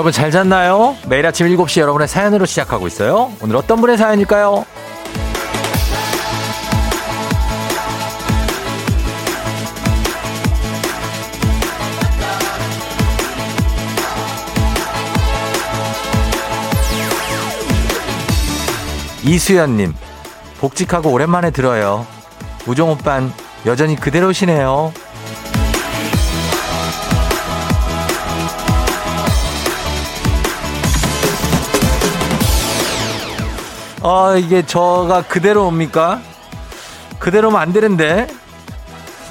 여러분 잘 잤나요? 매일 아침 7시 여러분의 사연으로 시작하고 있어요. 오늘 어떤 분의 사연일까요? 이수연님, 복직하고 오랜만에 들어요. 우종 오빤 여전히 그대로시네요. 아, 이게 저가 그대로 옵니까? 그대로면 안 되는데.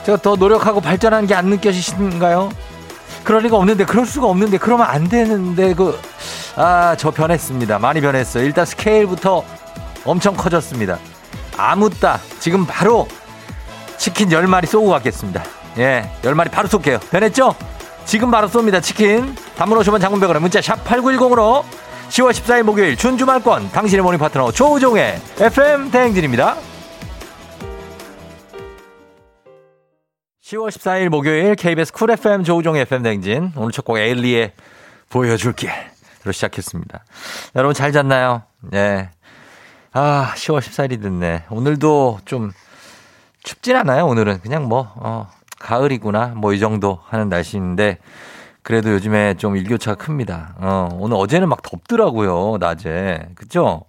제가 더 노력하고 발전하는 게 안 느껴지신가요? 그럴 리가 없는데, 그럴 수가 없는데, 그러면 안 되는데, 그, 아, 저 변했습니다. 많이 변했어요. 일단 스케일부터 엄청 커졌습니다. 아무따, 지금 바로 치킨 10마리 쏘고 가겠습니다. 예, 10마리 바로 쏠게요. 변했죠? 지금 바로 쏩니다. 치킨. 단문 50원 장문백원에 문자 샵 8910으로 10월 14일 목요일 준주말권 당신의 모닝 파트너 조우종의 FM 대행진입니다. 10월 14일 목요일 KBS Cool FM 조우종의 FM 대행진 오늘 첫 곡 에일리의 보여줄게 로 시작했습니다. 여러분 잘 잤나요? 네. 아 10월 14일이 됐네. 오늘도 좀 춥진 않아요 오늘은 그냥 뭐 어, 가을이구나 뭐 이 정도 하는 날씨인데 그래도 요즘에 좀 일교차가 큽니다. 어, 오늘 어제는 막 덥더라고요, 낮에. 그죠?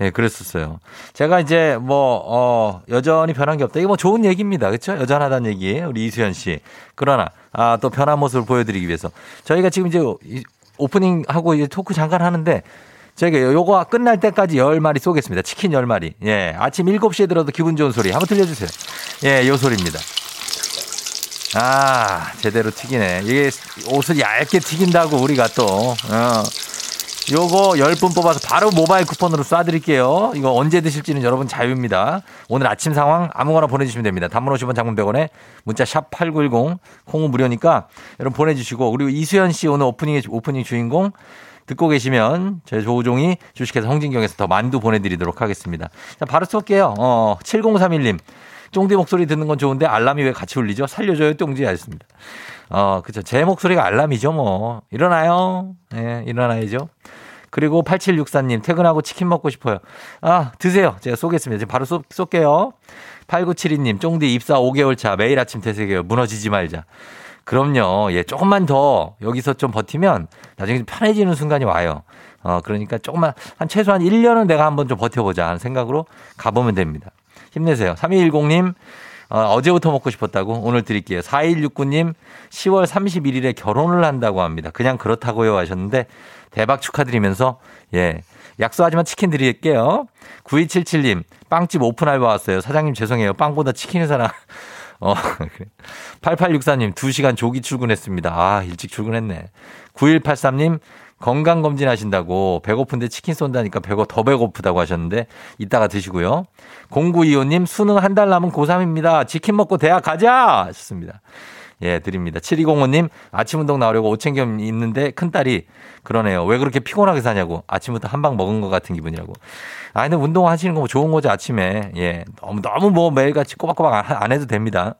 예, 그랬었어요. 제가 이제 뭐, 어, 여전히 변한 게 없다. 이게 뭐 좋은 얘기입니다. 그쵸? 여전하다는 얘기. 우리 이수연 씨. 그러나, 아, 또 변한 모습을 보여드리기 위해서. 저희가 지금 이제 오프닝 하고 이제 토크 잠깐 하는데, 저희가 요거 끝날 때까지 10마리 쏘겠습니다. 치킨 10마리. 예. 아침 7시에 들어도 기분 좋은 소리. 한번 들려주세요. 예, 요 소리입니다. 아, 제대로 튀기네. 이게 옷을 얇게 튀긴다고 우리가 또, 어. 요거 10분 뽑아서 바로 모바일 쿠폰으로 쏴드릴게요. 이거 언제 드실지는 여러분 자유입니다. 오늘 아침 상황 아무거나 보내주시면 됩니다. 단문 50원 장문 100원에 문자 샵 8910 콩은 무료니까 여러분 보내주시고 그리고 이수연 씨 오늘 오프닝의 오프닝 주인공 듣고 계시면 저희 조우종이 주식회사 홍진경에서 더 만두 보내드리도록 하겠습니다. 자, 바로 쏠게요. 어, 7031님. 쫑디 목소리 듣는 건 좋은데 알람이 왜 같이 울리죠? 살려줘요, 쫑지. 하셨습니다. 어, 그쵸. 제 목소리가 알람이죠, 뭐. 일어나요. 예, 네, 일어나야죠. 그리고 8764님, 퇴근하고 치킨 먹고 싶어요. 아, 드세요. 제가 쏘겠습니다. 지금 바로 쏘, 쏠게요. 8972님, 쫑디 입사 5개월 차, 매일 아침 되새겨요. 무너지지 말자. 그럼요. 예, 조금만 더 여기서 좀 버티면 나중에 편해지는 순간이 와요. 어, 그러니까 조금만, 한 최소한 1년은 내가 한번 좀 버텨보자 하는 생각으로 가보면 됩니다. 힘내세요. 3210님, 어, 제부터 먹고 싶었다고 오늘 드릴게요. 4169님, 10월 31일에 결혼을 한다고 합니다. 그냥 그렇다고요 하셨는데 대박 축하드리면서 예. 약속하지만 치킨 드릴게요. 9277님, 빵집 오픈 알바 왔어요. 사장님 죄송해요. 빵보다 치킨을 사랑. 어, 8864님, 2시간 조기 출근했습니다. 아, 일찍 출근했네. 9183님, 건강검진 하신다고 배고픈데 치킨 쏜다니까 배고 더 배고프다고 하셨는데 이따가 드시고요. 0925님 수능 한 달 남은 고3입니다. 치킨 먹고 대학 가자! 하셨습니다. 예, 드립니다. 7205님, 아침 운동 나오려고 옷 챙겨 입는데 큰딸이 그러네요. 왜 그렇게 피곤하게 사냐고. 아침부터 한 방 먹은 것 같은 기분이라고. 아, 근데 운동 하시는 거뭐 좋은 거죠, 아침에. 예. 너무, 너무 뭐 매일같이 꼬박꼬박 안 해도 됩니다.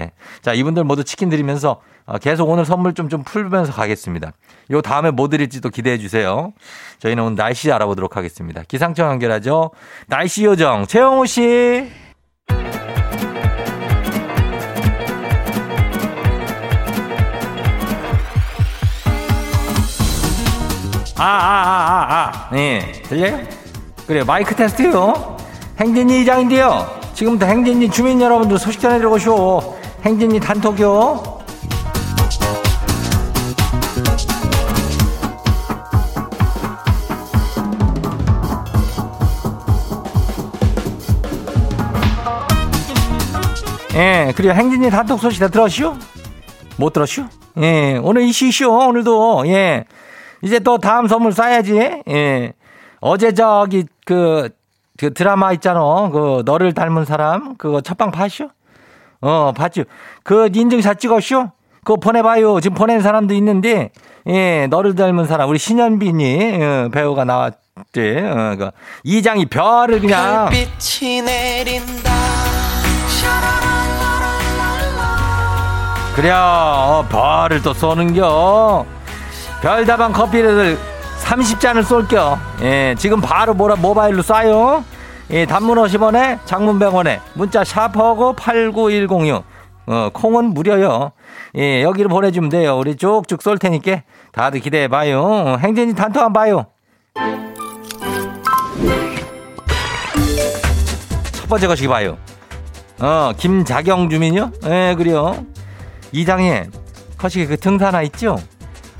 예. 자, 이분들 모두 치킨 드리면서 어, 계속 오늘 선물 좀, 좀 풀면서 가겠습니다. 요 다음에 뭐 드릴지 도 기대해 주세요. 저희는 오늘 날씨 알아보도록 하겠습니다. 기상청 연결하죠. 날씨 요정, 최영호 씨. 아, 아, 아, 아, 아. 네. 들려요? 그래요. 마이크 테스트요. 행진이 이장인데요. 지금부터 행진이 주민 여러분들 소식 전해드리고 쇼. 행진이 단톡요. 예, 그리고 행진이 단톡 소식 다 들었슈? 못 들었슈? 예, 오늘 이슈 이슈, 오늘도, 예. 이제 또 다음 선물 쏴야지, 예. 어제 저기, 그, 그 드라마 있잖아. 그, 너를 닮은 사람. 그거 첫방 봤슈? 어, 봤죠. 그 인증샷 찍었슈? 그거 보내봐요. 지금 보낸 사람도 있는데, 예, 너를 닮은 사람. 우리 신현빈이, 어, 배우가 나왔지. 어, 그, 이장이 별을 그냥. 빛이 내린다. 그래, 어, 벌을 또 쏘는겨. 별다방 커피를 30잔을 쏠게요. 예, 지금 바로 뭐라 모바일로 쏴요. 예, 단문 50원에 장문 100원에 문자 샤퍼고 89106. 어, 콩은 무료요. 예, 여기로 보내주면 돼요. 우리 쭉쭉 쏠 테니까 다들 기대해봐요. 행진이 단톡 한번 봐요. 첫 번째 것이 봐요. 어, 김자경 주민요? 예, 그래요. 이장님, 거시기 그 등산화 있죠?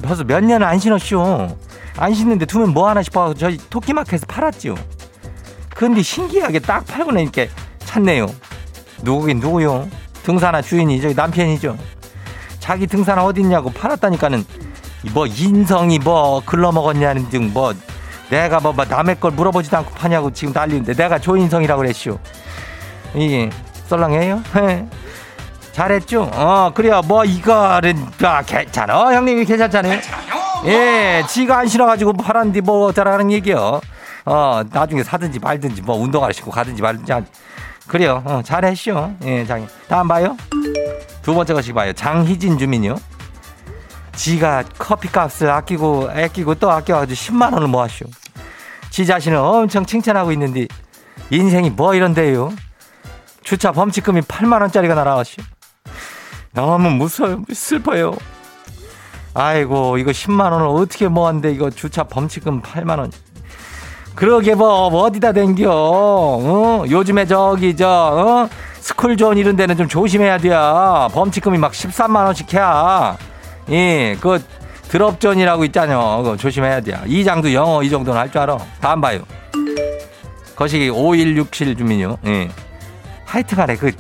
벌써 몇 년 안 신었쇼. 안 신는데 두면 뭐 하나 싶어 저희 토끼마켓에서 팔았죠. 근데 신기하게 딱 팔고 나니까 찾네요. 누구긴 누구요? 등산화 주인이 저희 남편이죠. 자기 등산화 어딨냐고 팔았다니까는 뭐 인성이 뭐 글러먹었냐는 등 뭐 내가 뭐, 뭐 남의 걸 물어보지도 않고 파냐고 지금 난리는데 내가 조인성이라고 그랬쇼. 이게 썰렁해요? 잘했죠? 어, 그래요. 뭐, 이거는, 아, 괜찮아. 형님이 괜찮잖아요. 예, 지가 안 신어가지고 팔았는데 뭐 어쩌라는 얘기요. 어, 나중에 사든지 말든지 뭐 운동화를 신고 가든지 말든지. 그래요. 어, 잘했쇼. 예, 장이. 다음 봐요. 두 번째 것이 봐요. 장희진 주민요. 지가 커피값을 아끼고, 아끼고 또 아껴가지고 10만 원을 모았쇼. 지 자신을 엄청 칭찬하고 있는데 인생이 뭐 이런데요. 주차 범칙금이 8만 원짜리가 날아왔쇼. 너무 무서워요. 슬퍼요. 아이고, 이거 10만 원을 어떻게 모았는데 이거 주차 범칙금 8만 원. 그러게 뭐, 뭐 어디다 댕겨. 어? 요즘에 저기, 저, 어? 스쿨존 이런 데는 좀 조심해야 돼. 범칙금이 막 13만 원씩 해야. 예, 그, 드롭존이라고 있잖아요. 그거 조심해야 돼. 이장도 영어 이 정도는 할 줄 알아. 다음 봐요. 거시기 5167 주민요. 예. 하여튼 간에 그,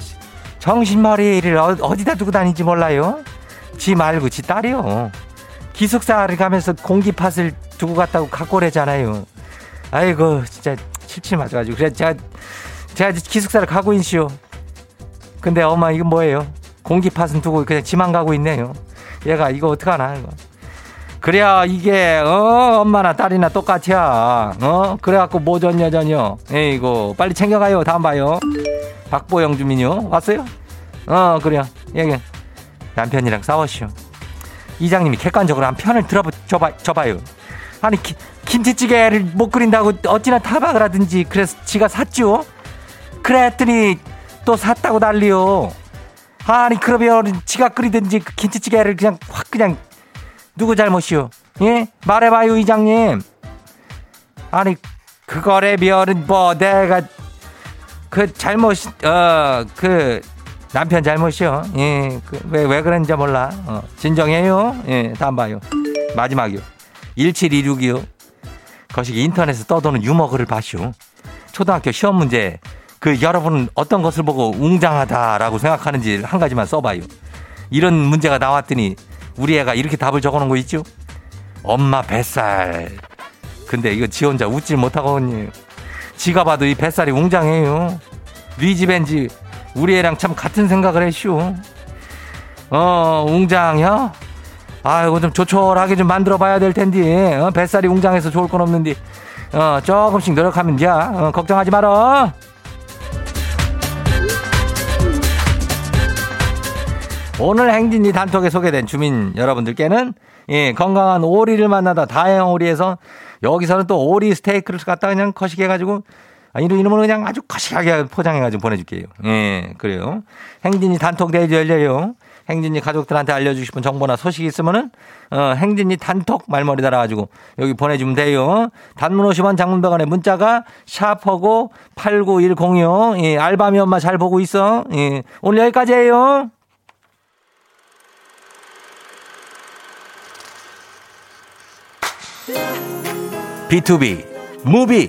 정신머리를 어, 어디다 두고 다니지 몰라요? 지 말고 지 딸이요. 기숙사를 가면서 공기팟을 두고 갔다고 갖고 오래잖아요. 아이고 진짜 칠칠 맞아가지고 그래 제가 제가 기숙사를 가고 있시오. 근데 엄마 이거 뭐예요? 공기팟은 두고 그냥 지만 가고 있네요. 얘가 이거 어떡하나 이거. 그래야 이게 어 엄마나 딸이나 똑같이야. 어 그래갖고 뭐 줬냐 전혀. 에이고 빨리 챙겨가요. 다음 봐요. 박보영 주민요 왔어요? 어 그래요. 얘기 남편이랑 싸웠시오. 이장님이 객관적으로 한 편을 들어줘봐 줘봐요. 아니 기, 김치찌개를 못 끓인다고 어찌나 타박을 하든지 그래서 지가 샀죠. 그랬더니 또 샀다고 난리요. 아니 그러면 지가 끓이든지 그 김치찌개를 그냥 확 그냥 누구 잘못이요? 예 말해봐요 이장님. 아니 그거래면은 뭐 내가 그 잘못 어그 남편 잘못이요. 예, 그, 왜, 왜 그런지 몰라. 어, 진정해요. 예, 다음 봐요. 마지막이요. 1726이요. 거시기 인터넷에 떠도는 유머 글을 봐시오. 초등학교 시험 문제. 그 여러분은 어떤 것을 보고 웅장하다라고 생각하는지 한 가지만 써봐요. 이런 문제가 나왔더니 우리 애가 이렇게 답을 적어 놓은 거 있죠? 엄마 뱃살. 근데 이거 지 혼자 웃질 못하거든요. 지가 봐도 이 뱃살이 웅장해요. 네 집엔지 우리 애랑 참 같은 생각을 했슈. 어, 웅장혀? 아이고, 좀 조촐하게 좀 만들어 봐야 될 텐데. 어, 뱃살이 웅장해서 좋을 건 없는데. 어, 조금씩 노력하면 돼. 어, 걱정하지 마라. 오늘 행진이 단톡에 소개된 주민 여러분들께는 예, 건강한 오리를 만나다 다양 오리에서 여기서는 또 오리 스테이크를 갖다 그냥 거시게 해가지고 아, 이런 이름을 그냥 아주 거시하게 포장해가지고 보내줄게요. 예, 그래요. 행진이 단톡 대회도 열려요. 행진이 가족들한테 알려주고 싶은 정보나 소식이 있으면은, 어, 행진이 단톡 말머리 달아가지고 여기 보내주면 돼요. 단문 50원 장문병원에 문자가 샤퍼고 89106. 예, 알바미 엄마 잘 보고 있어. 예, 오늘 여기까지예요 B2B 무비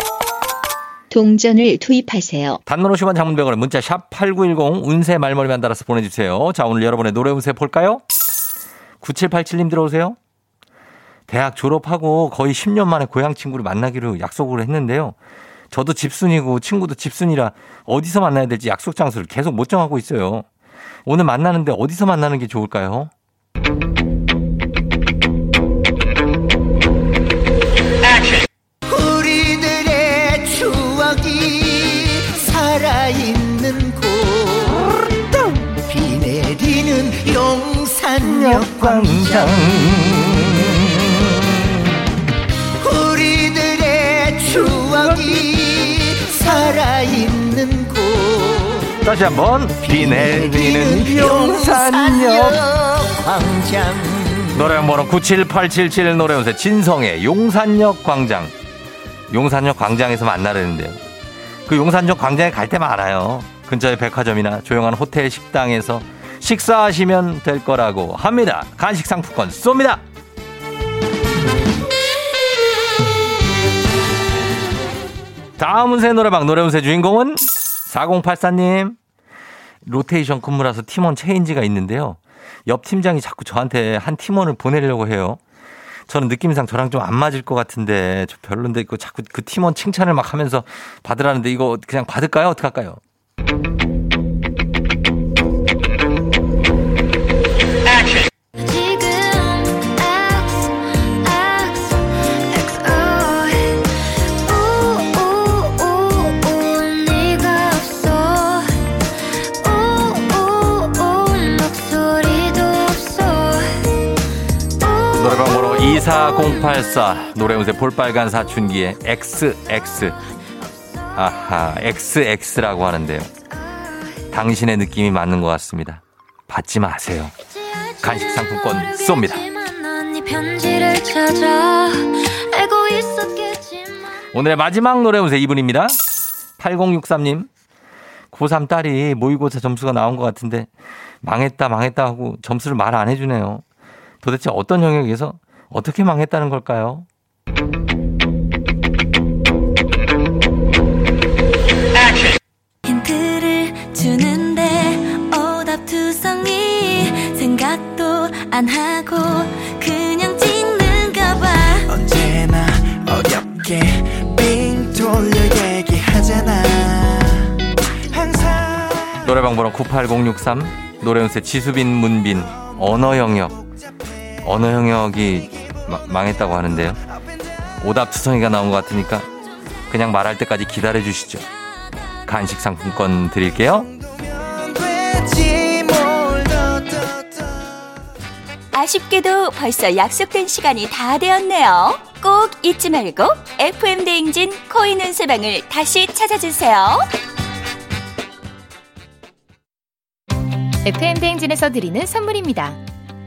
동전을 투입하세요. 단문 50원 장문병원에 문자 샵 8910 운세 말머리만 달아서 보내주세요. 자 오늘 여러분의 노래 운세 볼까요? 9787님 들어오세요. 대학 졸업하고 거의 10년 만에 고향 친구를 만나기로 약속을 했는데요. 저도 집순이고 친구도 집순이라 어디서 만나야 될지 약속 장소를 계속 못 정하고 있어요. 오늘 만나는데 어디서 만나는 게 좋을까요? 용산역 광장. 우리들의 추억이 살아있는 곳. 다시 한번 비 내리는 용산역. 광장. 노래방 번호 97877 노래연세 진성의 용산역 광장. 용산역 광장에서 만나려는데요 그 용산역 광장에 갈 때 많아요. 근처의 백화점이나 조용한 호텔 식당에서 식사하시면 될 거라고 합니다 간식 상품권 쏩니다 다음 운세 노래방 노래 운세 주인공은 4084님 로테이션 근무라서 팀원 체인지가 있는데요 옆 팀장이 자꾸 저한테 한 팀원을 보내려고 해요. 저는 느낌상 저랑 좀 안 맞을 것 같은데 저 별론데 이거 자꾸 그 팀원 칭찬을 막 하면서 받으라는데 이거 그냥 받을까요? 어떡할까요? 24084 노래운세 볼빨간 사춘기의 XX 아하 XX라고 하는데요. 당신의 느낌이 맞는 것 같습니다. 받지 마세요. 간식 상품권 쏩니다. 오늘의 마지막 노래 운세 이분입니다. 8063님. 고3 딸이 모의고사 점수가 나온 것 같은데 망했다 망했다 하고 점수를 말 안 해주네요. 도대체 어떤 영역에서 어떻게 망했다는 걸까요? 힌트를 주는데 오답 투성이 생각도 안 하고 그냥 찍는가 봐. 언제나 어렵게 빙 돌려 얘기하잖아. 항상 노래방 번호 98063 노래운세 지수빈 문빈 언어 영역. 언어 영역이 마- 망했다고 하는데요. 오답 투성이가 나온 것 같으니까 그냥 말할 때까지 기다려 주시죠. 간식 상품권 드릴게요. 아쉽게도 벌써 약속된 시간이 다 되었네요. 꼭 잊지 말고 FM 대행진 코인 운세방을 다시 찾아주세요. FM 대행진에서 드리는 선물입니다.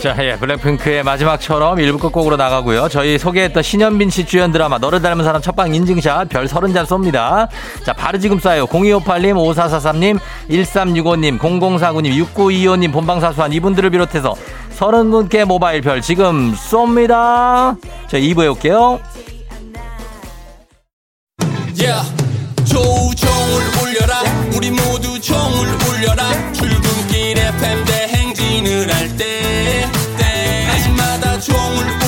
자, 예, 블랙핑크의 마지막처럼 1부 끝곡으로 나가고요. 저희 소개했던 신현빈 씨 주연 드라마 너를 닮은 사람 첫방 인증샷 별 30잔 쏩니다. 자, 바로 지금 쏴요. 0258님, 5443님, 1365님, 0049님, 6925님, 본방사수한 이분들을 비롯해서 30분께 모바일 별 지금 쏩니다. 자, 2부에 올게요. Yeah. 조우종을 울려라 우리 모두 종을 울려라 출근길 FM 때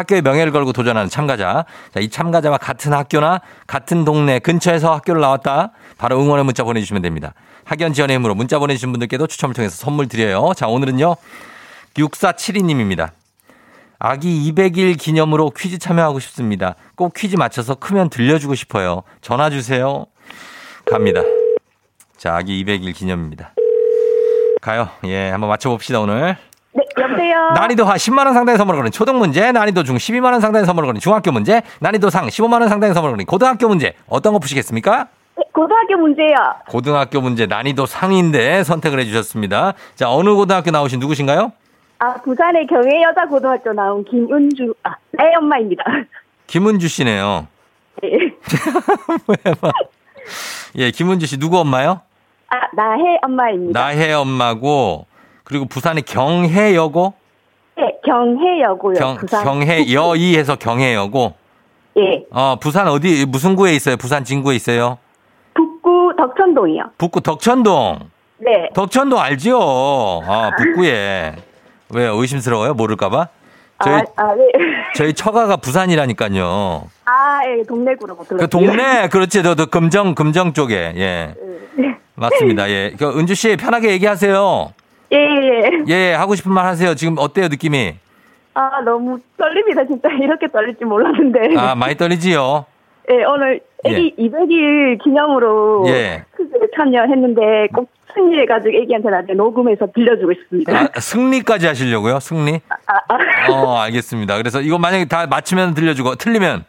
학교의 명예를 걸고 도전하는 참가자. 자, 이 참가자와 같은 학교나 같은 동네 근처에서 학교를 나왔다. 바로 응원의 문자 보내주시면 됩니다. 학연 지원의 힘으로 문자 보내주신 분들께도 추첨을 통해서 선물 드려요. 자, 오늘은요. 6472님입니다. 아기 200일 기념으로 퀴즈 참여하고 싶습니다. 꼭 퀴즈 맞춰서 크면 들려주고 싶어요. 전화 주세요. 갑니다. 자, 아기 200일 기념입니다. 가요. 예, 한번 맞춰봅시다, 오늘. 네, 여보세요. 난이도 하 10만 원 상당의 선물을 거는 초등 문제, 난이도 중 12만 원 상당의 선물을 거는 중학교 문제, 난이도 상 15만 원 상당의 선물을 거는 고등학교 문제. 어떤 거 푸시겠습니까? 네, 고등학교 문제요. 고등학교 문제 난이도 상인데 선택을 해주셨습니다. 자, 어느 고등학교 나오신 누구신가요? 아, 부산의 경혜여자 고등학교 나온 김은주, 아, 나의 엄마입니다. 김은주 씨네요. 네. 예, 김은주 씨 누구 엄마요? 아, 나혜 엄마입니다. 나혜 엄마고, 그리고 부산의 경혜여고? 네, 경혜여고요. 경, 부산. 경혜여이에서 경혜여고? 예, 어, 부산 어디, 무슨 구에 있어요? 부산 진구에 있어요? 북구 덕천동이요. 북구 덕천동. 네. 덕천동 알지요? 아, 북구에. 왜 의심스러워요? 모를까봐? 저희, 아, 아, 네. 저희 처가가 부산이라니까요. 아, 예, 동네구로 못그 들었어요. 동네, 그렇지. 너, 너 금정, 금정 쪽에. 예. 네. 맞습니다. 예. 그 은주 씨 편하게 얘기하세요. 예, 예. 예, 하고 싶은 말 하세요. 지금 어때요, 느낌이? 아, 너무 떨립니다. 진짜 이렇게 떨릴 줄 몰랐는데. 아, 많이 떨리지요? 예, 오늘 애기 200일 기념으로 예. 참여했는데 꼭 승리해가지고 애기한테 나중에 녹음해서 들려주고 싶습니다. 아, 승리까지 하시려고요? 승리? 아, 아. 어, 알겠습니다. 그래서 이거 만약에 다 맞추면 들려주고, 틀리면?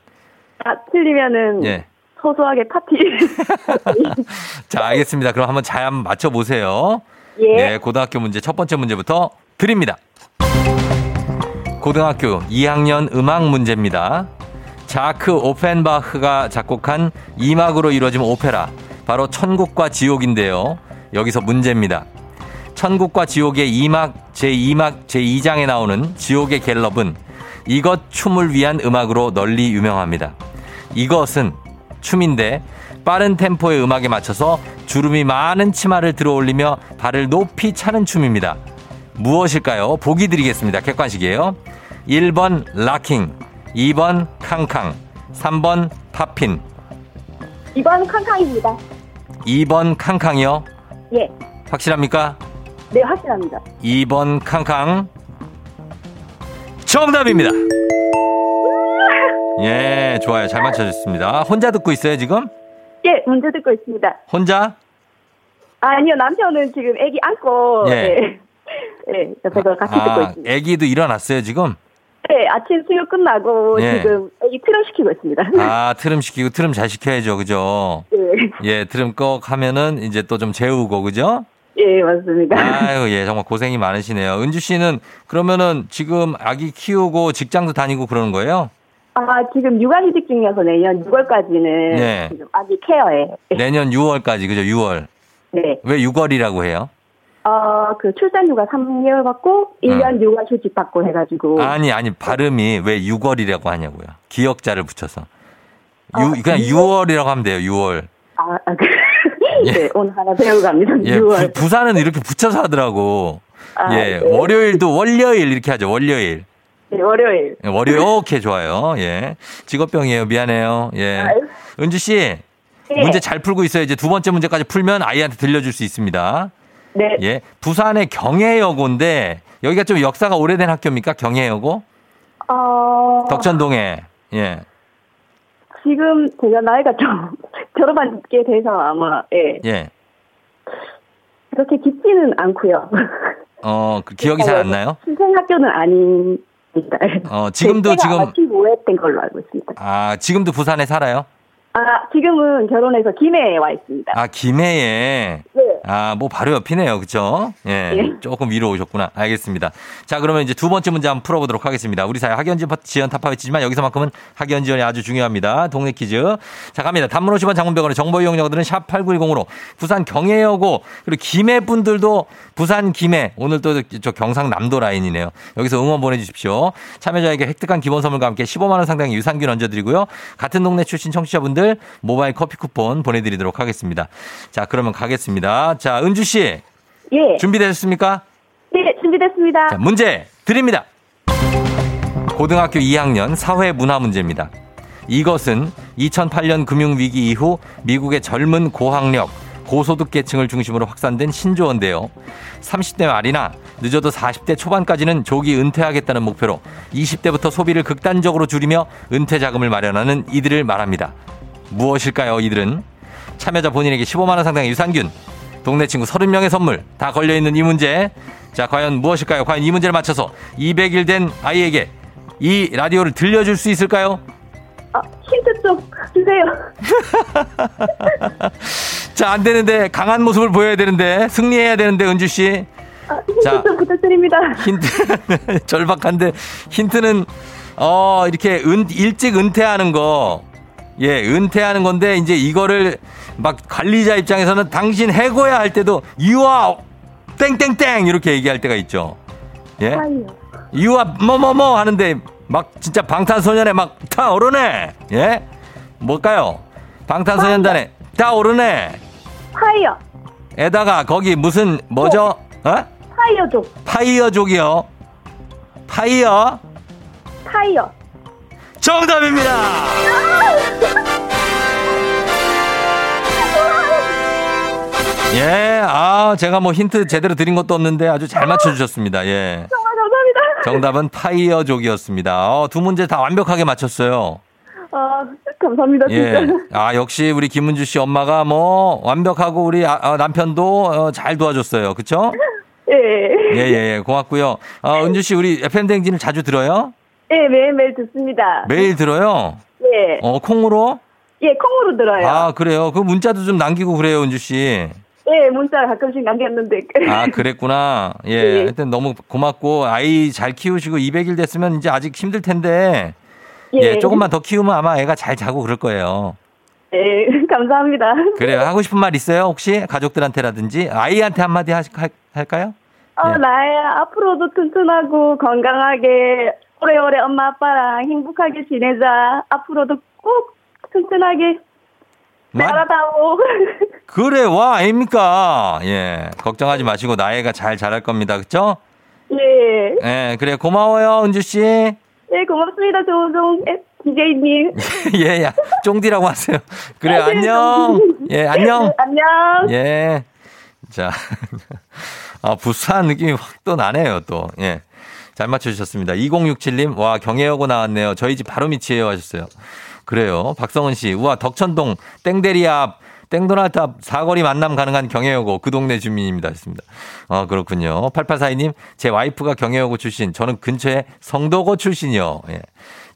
아, 틀리면은 예. 소소하게 파티. 자, 알겠습니다. 그럼 한번 잘 한번 맞춰보세요. 예. 네, 고등학교 문제 첫 번째 문제부터 드립니다. 고등학교 2학년 음악 문제입니다. 자크 오펜바흐가 작곡한 2막으로 이루어진 오페라 바로 천국과 지옥인데요. 여기서 문제입니다. 천국과 지옥의 2막 제2막 제2장에 나오는 지옥의 갤럽은 이것 춤을 위한 음악으로 널리 유명합니다. 이것은 춤인데 빠른 템포의 음악에 맞춰서 주름이 많은 치마를 들어 올리며 발을 높이 차는 춤입니다. 무엇일까요? 보기 드리겠습니다. 객관식이에요. 1번 락킹, 2번 캉캉, 3번 팝핀, 이번 캉캉입니다. 2번 캉캉이요. 예. 확실합니까? 네, 확실합니다. 2번 캉캉. 정답입니다. 예, 좋아요. 잘 맞춰주셨습니다. 혼자 듣고 있어요, 지금? 예, 문제 듣고 있습니다. 혼자? 아니요, 남편은 지금 애기 안고, 예. 예. 예, 옆에서 같이 듣고 아, 있습니다. 애기도 일어났어요, 지금? 네, 아침 수유 끝나고 예. 지금 애기 트럼 시키고 있습니다. 아, 트름 시키고 트름 잘 시켜야죠, 그죠? 예, 예, 트름 꺽 하면은 이제 또 좀 재우고, 그죠? 예, 맞습니다. 아유, 예, 정말 고생이 많으시네요. 은주 씨는 그러면은 지금 아기 키우고 직장도 다니고 그러는 거예요? 아, 지금 육아휴직 중이어서 내년 6월까지는 네. 지금 아기 케어에. 내년 6월까지 그죠? 6월. 네. 왜 6월이라고 해요? 어, 그 출산 휴가 3개월 받고 1년 육아 휴직 받고 해 가지고. 아니 아니 발음이 왜 6월이라고 하냐고요. 기억자를 붙여서. 유, 아, 그냥 6월이라고 하면 돼요. 6월. 아, 아, 그, 예. 네, 오늘 하나 배우고 갑니다. 예, 6월. 부, 부산은 이렇게 붙여서 하더라고. 아, 예, 네. 월요일도 월요일 이렇게 하죠. 월요일. 네, 월요일. 예, 월요일 오케이 좋아요. 예. 직업병이에요. 미안해요. 예. 아유. 은주 씨. 네. 문제 잘 풀고 있어요. 이제 두 번째 문제까지 풀면 아이한테 들려줄 수 있습니다. 네. 예. 부산의 경해여고인데 여기가 좀 역사가 오래된 학교입니까? 경해여고? 어, 덕천동에. 예. 지금 제가 나이가 좀 졸업한 게 돼서 아마, 예. 예. 그렇게 깊지는 않고요. 어, 그 기억이 잘 안 나요? 신생 학교는 아 닙니다. 어, 지금도 아마 지금 15회 땐 걸로 알고 있습니다. 아, 지금도 부산에 살아요? 아, 지금은 결혼해서 김해에 와 있습니다. 아, 김해에. 네. 아, 뭐 바로 옆이네요. 그쵸? 예. 예. 조금 위로 오셨구나. 알겠습니다. 자, 그러면 이제 두 번째 문제 한번 풀어 보도록 하겠습니다. 우리 사회 학연 지원 타파했지만 여기서만큼은 학연 지원이 아주 중요합니다. 동네 퀴즈. 자, 갑니다. 단문 50원 장문병원의 정보 이용료들은 샵 8910으로 부산 경해여고 그리고 김해 분들도 부산 김해 오늘 또 저 경상남도 라인이네요. 여기서 응원 보내 주십시오. 참여자에게 획득한 기본 선물과 함께 15만 원 상당의 유산균 얹어 드리고요. 같은 동네 출신 청취자분들 모바일 커피 쿠폰 보내 드리도록 하겠습니다. 자, 그러면 가겠습니다. 자, 은주 씨 예. 준비되셨습니까? 네, 준비됐습니다. 자, 문제 드립니다. 고등학교 2학년 사회 문화 문제입니다. 이것은 2008년 금융위기 이후 미국의 젊은 고학력, 고소득 계층을 중심으로 확산된 신조어인데요. 30대 말이나 늦어도 40대 초반까지는 조기 은퇴하겠다는 목표로 20대부터 소비를 극단적으로 줄이며 은퇴 자금을 마련하는 이들을 말합니다. 무엇일까요, 이들은? 참여자 본인에게 15만원 상당의 유산균, 동네 친구 30명의 선물 다 걸려있는 이 문제. 자, 과연 무엇일까요? 과연 이 문제를 맞춰서 200일 된 아이에게 이 라디오를 들려줄 수 있을까요? 아, 힌트 좀 주세요. 자, 안 되는데 강한 모습을 보여야 되는데 승리해야 되는데 은주 씨. 아, 힌트 자. 좀 부탁드립니다. 힌트 절박한데 힌트는 어 이렇게 은 일찍 은퇴하는 거. 예, 은퇴하는 건데 이제 이거를 막 관리자 입장에서는 당신 해고야 할 때도 유아 땡땡땡 이렇게 얘기할 때가 있죠. 예? 유아 뭐뭐뭐 하는데 막 진짜 방탄소년에 막 타오르네. 예? 뭘까요? 방탄소년단에 타오르네. Fire. 에다가 거기 무슨 뭐죠? 어? 파이어족. 파이어족이요. Fire 파이어. 정답입니다. 예, 아 제가 뭐 힌트 제대로 드린 것도 없는데 아주 잘 맞춰주셨습니다. 예, 정말 감사합니다. 정답은 파이어족이었습니다. 어, 두 문제 다 완벽하게 맞췄어요. 아, 감사합니다, 예, 진짜. 아 역시 우리 김은주 씨 엄마가 뭐 완벽하고 우리 아, 아, 남편도 어, 잘 도와줬어요. 그쵸? 예. 예, 예, 예, 고맙고요. 어, 은주 씨 우리 FM 댕진을 자주 들어요? 예, 매일매일 듣습니다. 매일 들어요? 예. 어, 콩으로? 예, 콩으로 들어요. 아, 그래요. 그 문자도 좀 남기고 그래요, 은주 씨. 예, 문자 가끔씩 남겼는데. 아, 그랬구나. 예. 예. 하여튼 너무 고맙고, 아이 잘 키우시고 200일 됐으면 이제 아직 힘들 텐데, 예, 조금만 더 키우면 아마 애가 잘 자고 그럴 거예요. 예, 감사합니다. 그래요. 하고 싶은 말 있어요? 혹시 가족들한테라든지 아이한테 한마디 하, 할, 할까요? 어, 예. 나야 앞으로도 튼튼하고 건강하게 오래오래 엄마 아빠랑 행복하게 지내자. 앞으로도 꼭 튼튼하게 마- 살아다오. 그래, 와, 아닙니까? 예. 걱정하지 마시고 나애가 잘 자랄 겁니다. 그쵸? 예. 예, 그래. 고마워요, 은주씨. 예, 고맙습니다, 조종 DJ님. 예, 야, 쫑디라고 하세요. 그래, 아, 네, 안녕. 예, 안녕. 안녕. 예. 자. 아, 부산 느낌이 확 또 나네요, 또. 예. 잘 맞춰주셨습니다. 2067님, 와, 경혜여고 나왔네요. 저희 집 바로 밑이에요. 하셨어요. 그래요. 박성은 씨, 우와, 덕천동, 땡데리 앞, 땡도나트 앞 사거리 만남 가능한 경혜여고 그 동네 주민입니다. 했습니다. 아, 그렇군요. 8842님, 제 와이프가 경혜여고 출신, 저는 근처에 성도고 출신이요. 예.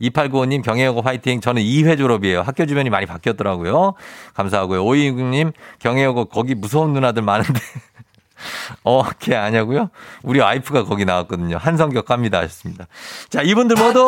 2895님, 경혜여고 화이팅. 저는 2회 졸업이에요. 학교 주변이 많이 바뀌었더라고요. 감사하고요. 5260님, 경혜여고 거기 무서운 누나들 많은데. 어, 걔 아냐고요? 우리 와이프가 거기 나왔거든요. 한성격 갑니다 하셨습니다. 자, 이분들 모두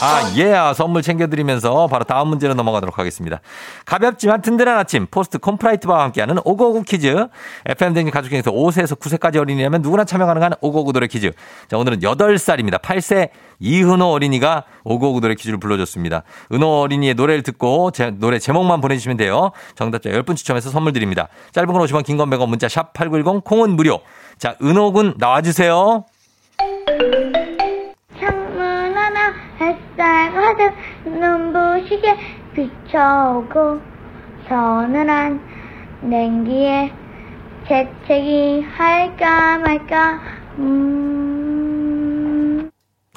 아, 예, 아, 선물 챙겨드리면서 바로 다음 문제로 넘어가도록 하겠습니다. 가볍지만 든든한 아침 포스트 콘푸라이트와 함께하는 오구오구 퀴즈. FM 댕진 가족 중에서 5세에서 9세까지 어린이라면 누구나 참여 가능한 오구오구 노래 퀴즈. 자, 오늘은 8살입니다. 8세 이은호 어린이가 오고구 노래 퀴즈를 불러줬습니다. 은호 어린이의 노래를 듣고 제, 노래 제목만 보내주시면 돼요. 정답자 10분 추첨해서 선물 드립니다. 짧은 건 50원, 긴 건 100원, 문자 샵 8910, 콩은 무료. 자, 은호 군 나와주세요. 창문 하나 햇살 가득 눈부시게 비춰오고 서늘한 냉기에 재채기 할까 말까 음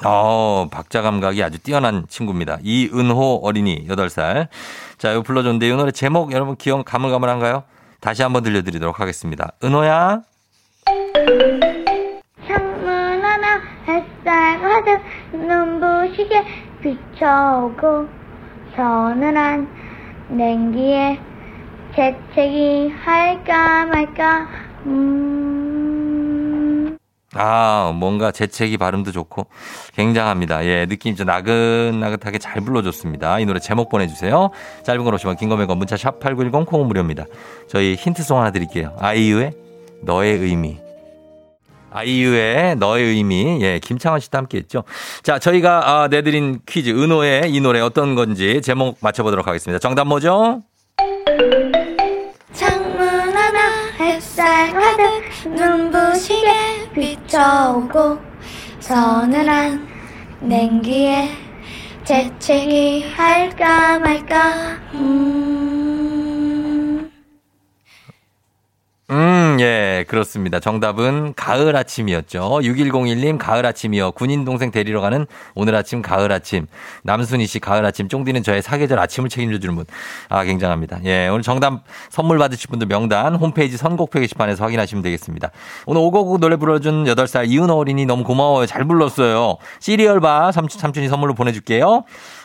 어, 박자 감각이 아주 뛰어난 친구입니다. 이은호 어린이 8살. 자, 이거 불러줬는데 이 노래 제목 여러분 기억 가물가물한가요? 다시 한번 들려드리도록 하겠습니다. 은호야. 창문 하나 햇살 가득 눈부시게 비춰오고 서늘한 냉기에 재채기 할까 말까 음 아, 뭔가 재채기 발음도 좋고 굉장합니다. 예, 느낌 좀 나긋나긋하게 잘 불러줬습니다. 이 노래 제목 보내주세요. 짧은 걸 오시면 긴거매거 문자 샵 8910 콩은 무료입니다. 저희 힌트송 하나 드릴게요. 아이유의 너의 의미. 아이유의 너의 의미. 예, 김창원 씨도 함께 했죠. 자, 저희가 아, 내드린 퀴즈, 은호의 이 노래 어떤 건지 제목 맞춰보도록 하겠습니다. 정답 뭐죠? 창문 하나 햇살 가득 눈부시게 비춰오고 서늘한 냉기에 재채기 할까 말까. 음 음, 예, 그렇습니다. 정답은 가을 아침이었죠. 6101님, 가을 아침이요. 군인 동생 데리러 가는 오늘 아침 가을 아침. 남순희 씨, 가을 아침. 쫑디는 저의 사계절 아침을 책임져 주는 분. 아, 굉장합니다. 예, 오늘 정답 선물 받으실 분들 명단 홈페이지 선곡표 게시판에서 확인하시면 되겠습니다. 오늘 오곡국 노래 불러준 8살 이은호 어린이 너무 고마워요. 잘 불렀어요. 시리얼바 삼촌, 삼촌이 선물로 보내줄게요.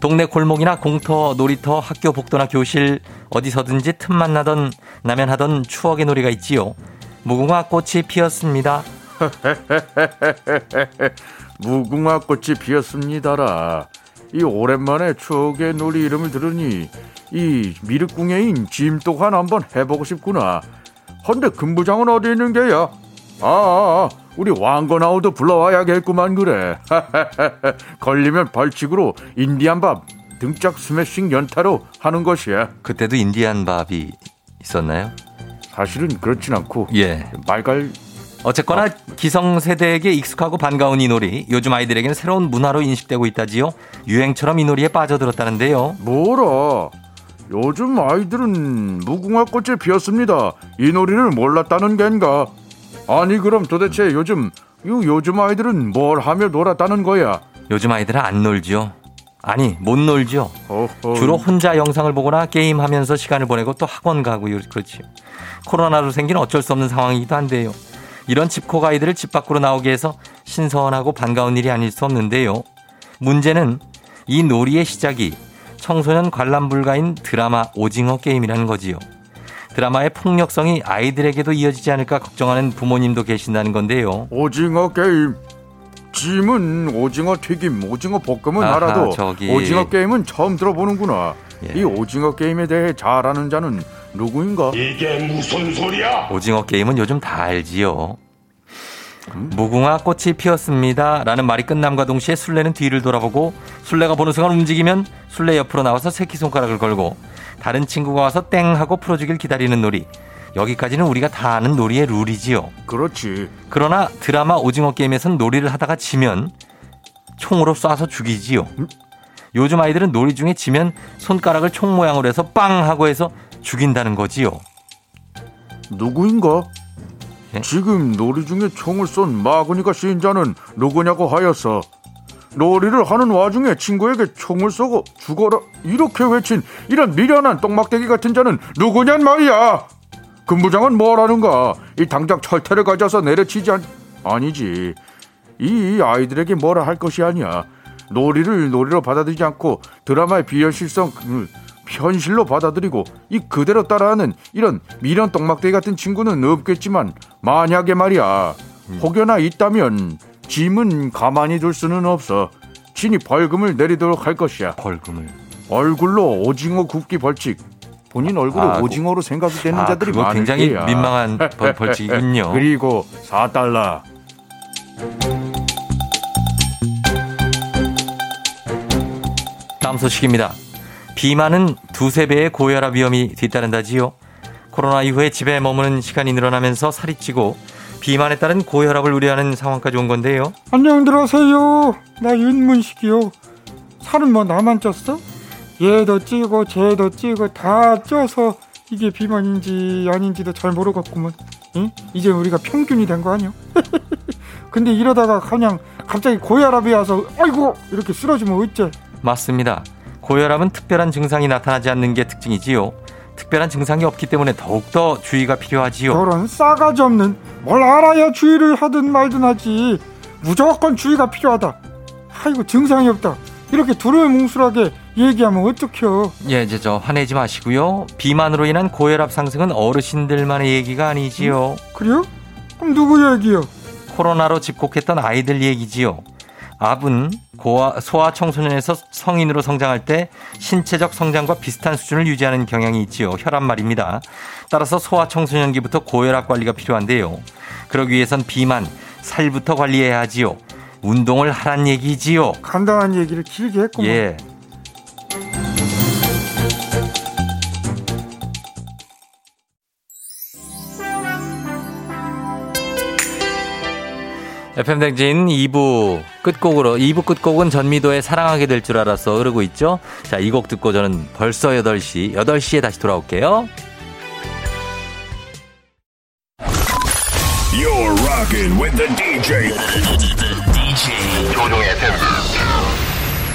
동네 골목이나 공터, 놀이터, 학교 복도나 교실 어디서든지 틈만 나던 나면 하던 추억의 놀이가 있지요. 무궁화 꽃이 피었습니다. 무궁화 꽃이 피었습니다라. 이 오랜만에 추억의 놀이 이름을 들으니 이 미륵궁예인 짐독한 한번 해보고 싶구나. 헌데 금부장은 어디 있는 게야? 아, 아, 아 우리 왕건아우도 불러와야겠구만 그래. 걸리면 벌칙으로 인디안 밥 등짝 스매싱 연타로 하는 것이야. 그때도 인디안 밥이 있었나요? 사실은 그렇진 않고 예. 말갈 어쨌거나 기성 세대에게 익숙하고 반가운 이 놀이 요즘 아이들에게는 새로운 문화로 인식되고 있다지요. 유행처럼 이 놀이에 빠져들었다는데요. 뭐라? 요즘 아이들은 무궁화 꽃이 피었습니다. 이 놀이를 몰랐다는 겐가? 아니 그럼 도대체 요즘 요 요즘 아이들은 뭘 하며 놀았다는 거야? 요즘 아이들은 안 놀죠. 아니 못 놀죠. 어허. 주로 혼자 영상을 보거나 게임하면서 시간을 보내고 또 학원 가고 그렇지. 코로나로 생긴 어쩔 수 없는 상황이기도 한데요. 이런 집콕 아이들을 집 밖으로 나오게 해서 신선하고 반가운 일이 아닐 수 없는데요. 문제는 이 놀이의 시작이 청소년 관람 불가인 드라마 오징어 게임이라는 거지요. 드라마의 폭력성이 아이들에게도 이어지지 않을까 걱정하는 부모님도 계신다는 건데요. 오징어 게임. 짐은 오징어 튀김, 오징어 볶음은 아하, 알아도 저기. 오징어 게임은 처음 들어보는구나. 예. 이 오징어 게임에 대해 잘 아는 자는 누구인가? 오징어 게임은 요즘 다 알지요. 무궁화 꽃이 피었습니다. 라는 말이 끝남과 동시에 술래는 뒤를 돌아보고 술래가 보는 순간 움직이면 술래 옆으로 나와서 새끼손가락을 걸고 다른 친구가 와서 땡 하고 풀어주길 기다리는 놀이. 여기까지는 우리가 다 아는 놀이의 룰이지요. 그렇지. 그러나 드라마 오징어 게임에선 놀이를 하다가 지면 총으로 쏴서 죽이지요. 요즘 아이들은 놀이 중에 지면 손가락을 총 모양으로 해서 빵 하고 해서 죽인다는 거지요. 누구인가? 예? 지금 놀이 중에 총을 쏜 마구니가 신자는 누구냐고 하였어. 놀이를 하는 와중에 친구에게 총을 쏘고 죽어라 이렇게 외친 이런 미련한 똥막대기 같은 자는 누구냔 말이야. 근부장은 뭐라는가? 이 당장 철퇴를 가져서 내려치지 않... 아니지. 이 아이들에게 뭐라 할 것이 아니야. 놀이를 놀이로 받아들이지 않고 드라마의 비현실성 그 현실로 받아들이고 이 그대로 따라하는 이런 미련 똥막대기 같은 친구는 없겠지만 만약에 말이야 혹여나 있다면 짐은 가만히 둘 수는 없어 친히 벌금을 내리도록 할 것이야 벌금을 얼굴로 오징어 굽기 벌칙 본인 얼굴을 아, 오징어로 생각이 되는 아, 자들이 많을 굉장히 거야. 민망한 벌- 벌칙이군요. 그리고 4달러 다음 소식입니다. 비만은 두세 배의 고혈압 위험이 뒤따른다지요. 코로나 이후에 집에 머무는 시간이 늘어나면서 살이 찌고 비만에 따른 고혈압을 우려하는 상황까지 온 건데요. 안녕들 하세요. 나 윤문식이요. 살은 뭐 나만 쪘어? 얘도 찌고 쟤도 찌고 다 쪄서 이게 비만인지 아닌지도 잘 모르겠구먼. 응? 이제 우리가 평균이 된 거 아니야? 근데 이러다가 그냥 갑자기 고혈압이 와서 아이고 이렇게 쓰러지면 어째? 맞습니다. 고혈압은 특별한 증상이 나타나지 않는 게 특징이지요. 특별한 증상이 없기 때문에 더욱더 주의가 필요하지요. 저런 싸가지 없는 뭘 알아야 주의를 하든 말든 하지. 무조건 주의가 필요하다. 아이고 증상이 없다. 이렇게 두루뭉술하게 얘기하면 어떡해요. 예, 이제 저 화내지 마시고요. 비만으로 인한 고혈압 상승은 어르신들만의 얘기가 아니지요. 그래요? 그럼 누구 얘기요? 코로나로 집콕했던 아이들 얘기지요. 압은 고아, 소아 청소년에서 성인으로 성장할 때 신체적 성장과 비슷한 수준을 유지하는 경향이 있지요. 혈압 말입니다. 따라서 소아 청소년기부터 고혈압 관리가 필요한데요. 그러기 위해선 비만, 살부터 관리해야 하지요. 운동을 하란 얘기지요. 간단한 얘기를 길게 했구만. 예. FM댕진 2부 끝곡으로 2부 끝곡은 전미도의 사랑하게 될 줄 알았어 흐르고 있죠. 자, 이 곡 듣고 저는 벌써 8시, 8시에 다시 돌아올게요. You're rocking with the DJ. DJ. 조종의 FM.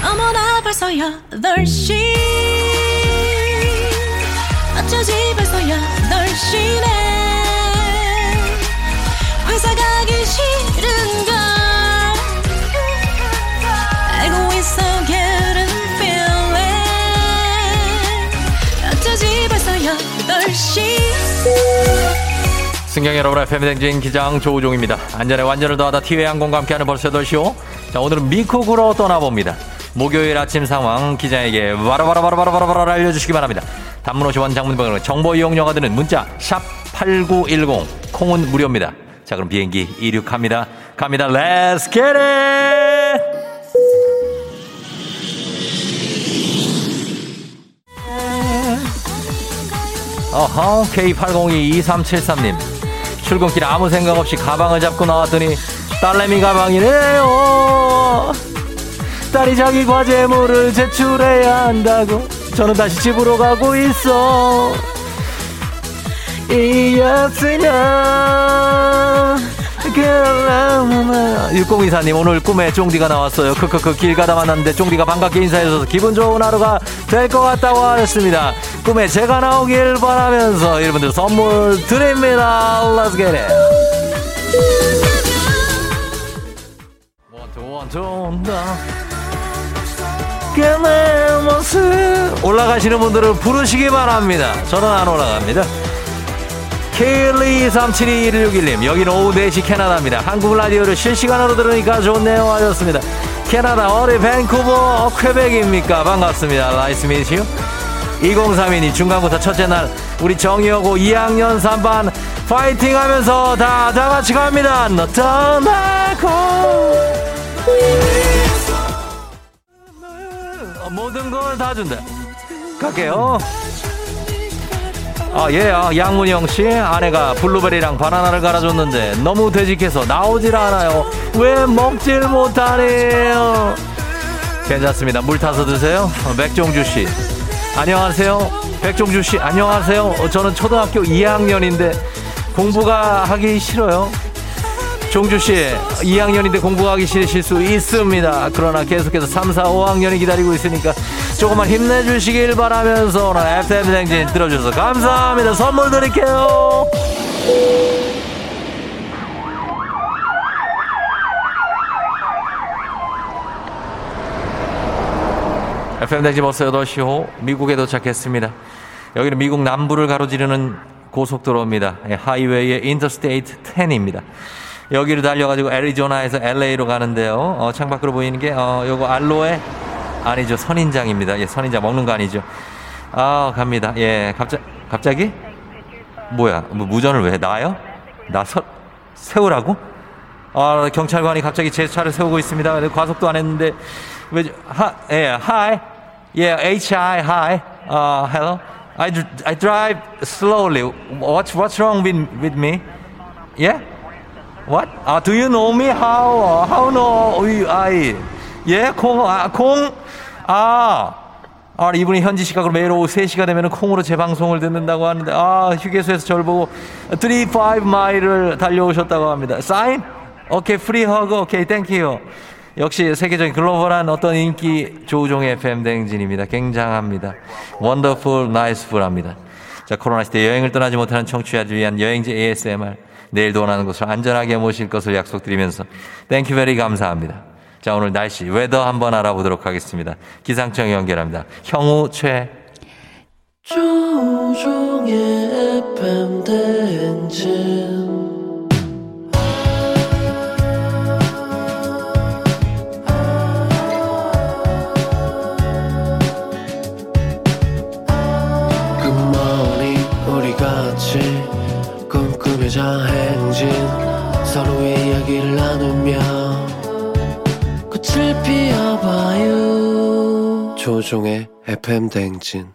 어머나 벌써 8시 어쩌지 벌써 8시네 승경 여러분의 FM댕진 기장 조우종입니다. 안전에 완전을 더하다 티웨이항공과 함께하는 벌써 8시요. 자, 오늘은 미국으로 떠나봅니다. 목요일 아침 상황 기자에게 바로바로바로바로바로 알려주시기 바랍니다. 단문 50원 장문병으로 정보 이용료가 드는 문자 샵8910 콩은 무료입니다. 자 그럼 비행기 이륙합니다. 갑니다. Let's get it! 어허 K802233님 출근길 아무 생각 없이 가방을 잡고 나왔더니 딸내미 가방이래요. 딸이 자기 과제물을 제출해야 한다고 저는 다시 집으로 가고 있어. 이었으면 6024님 오늘 꿈에 쫑디가 나왔어요. 크크크 길 가다 만났는데 쫑디가 반갑게 인사해줘서 기분 좋은 하루가 될 것 같다고 하셨습니다. 꿈에 제가 나오길 바라면서 여러분들 선물 드립니다. Let's get it. 올라가시는 분들은 부르시기 바랍니다. 저는 안 올라갑니다 K123721611님 여기는 오후 4시 캐나다입니다. 한국 라디오를 실시간으로 들으니까 좋네요 하셨습니다. 캐나다 어리 밴쿠버 퀘벡입니까? 반갑습니다. 나이스 미시요 2032님 중간고사 첫째 날 우리 정희하고 2학년 3반 파이팅 하면서 다 다 같이 갑니다. 너 떠나고 어, 모든 걸 다 준다 갈게요 아, 예, 아, 양문영 씨 아내가 블루베리랑 바나나를 갈아줬는데 너무 되직해서 나오질 않아요. 왜 먹질 못하네요? 괜찮습니다. 물 타서 드세요. 어, 백종주 씨. 안녕하세요. 백종주 씨, 안녕하세요. 어, 저는 초등학교 2학년인데 공부가 하기 싫어요? 종주 씨, 2학년인데 공부하기 싫으실 수 있습니다. 그러나 계속해서 3, 4, 5학년이 기다리고 있으니까 조금만 힘내주시길 바라면서 오늘 FM 행진 들어주셔서 감사합니다. 선물 드릴게요. FM 행진 버스 8시 호 미국에 도착했습니다. 여기는 미국 남부를 가로지르는 고속도로입니다. 예, 하이웨이의 인터스테이트 10입니다. 여기를 달려가지고 애리조나에서 LA로 가는데요. 어, 창밖으로 보이는 게, 어, 요거 알로에? 아니죠. 선인장입니다. 예, 선인장 먹는 거 아니죠. 아, 갑니다. 예, 갑자, 갑자기? 뭐야, 뭐 무전을 왜, 나요? 나 서, 세우라고? 아, 경찰관이 갑자기 제 차를 세우고 있습니다. 과속도 안 했는데, 왜, 하, 예, hi. Yeah, H-I, hi. Uh, hello. I, I drive slowly. What's, what's wrong with, with me? Yeah? What? 아, do you know me? How? How know I? 예, 콩, 아, 콩? 아, 아, 이분이 현지 시각으로 매일 오후 3시가 되면 콩으로 제 방송을 듣는다고 하는데, 아, 휴게소에서 저를 보고 35 마일을 달려오셨다고 합니다. 사인? 오케이, free hug, 오케이, thank you. 역시 세계적인 글로벌한 어떤 인기 조우종의 FM 대행진입니다. 굉장합니다. Wonderful, niceful 합니다. 자, 코로나 시대 여행을 떠나지 못하는 청취자들 위한 여행지 ASMR. 내일도 원하는 곳을 안전하게 모실 것을 약속드리면서 thank you very 감사합니다. 자, 오늘 날씨, weather 한번 알아보도록 하겠습니다. 기상청 연결합니다. 형우 최. 같이 꿈꾸며자 행진 서로의 이야기를 나누며 꽃을 피워봐요 조종의 FM 대행진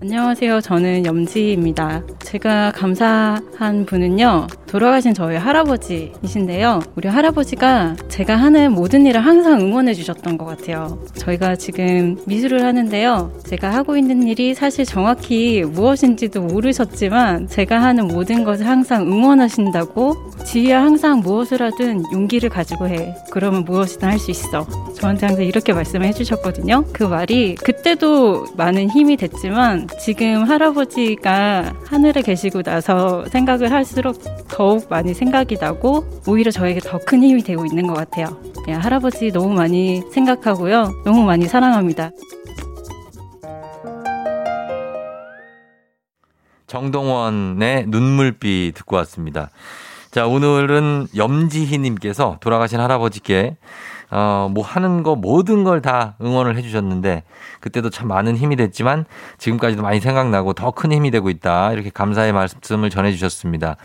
안녕하세요. 저는 염지입니다. 제가 감사한 분은요, 돌아가신 저희 할아버지이신데요. 우리 할아버지가 제가 하는 모든 일을 항상 응원해 주셨던 것 같아요. 저희가 지금 미술을 하는데요. 제가 하고 있는 일이 사실 정확히 무엇인지도 모르셨지만, 제가 하는 모든 것을 항상 응원하신다고, 지희야 항상 무엇을 하든 용기를 가지고 해. 그러면 무엇이든 할 수 있어. 저한테 항상 이렇게 말씀을 해주셨거든요. 그 말이 그때도 많은 힘이 됐지만 지금 할아버지가 하늘에 계시고 나서 생각을 할수록 더욱 많이 생각이 나고 오히려 저에게 더 큰 힘이 되고 있는 것 같아요. 네, 할아버지 너무 많이 생각하고요. 너무 많이 사랑합니다. 정동원의 눈물비 듣고 왔습니다. 자, 오늘은 염지희님께서 돌아가신 할아버지께 어, 뭐 하는 거 모든 걸 다 응원을 해주셨는데 그때도 참 많은 힘이 됐지만 지금까지도 많이 생각나고 더 큰 힘이 되고 있다. 이렇게 감사의 말씀을 전해주셨습니다.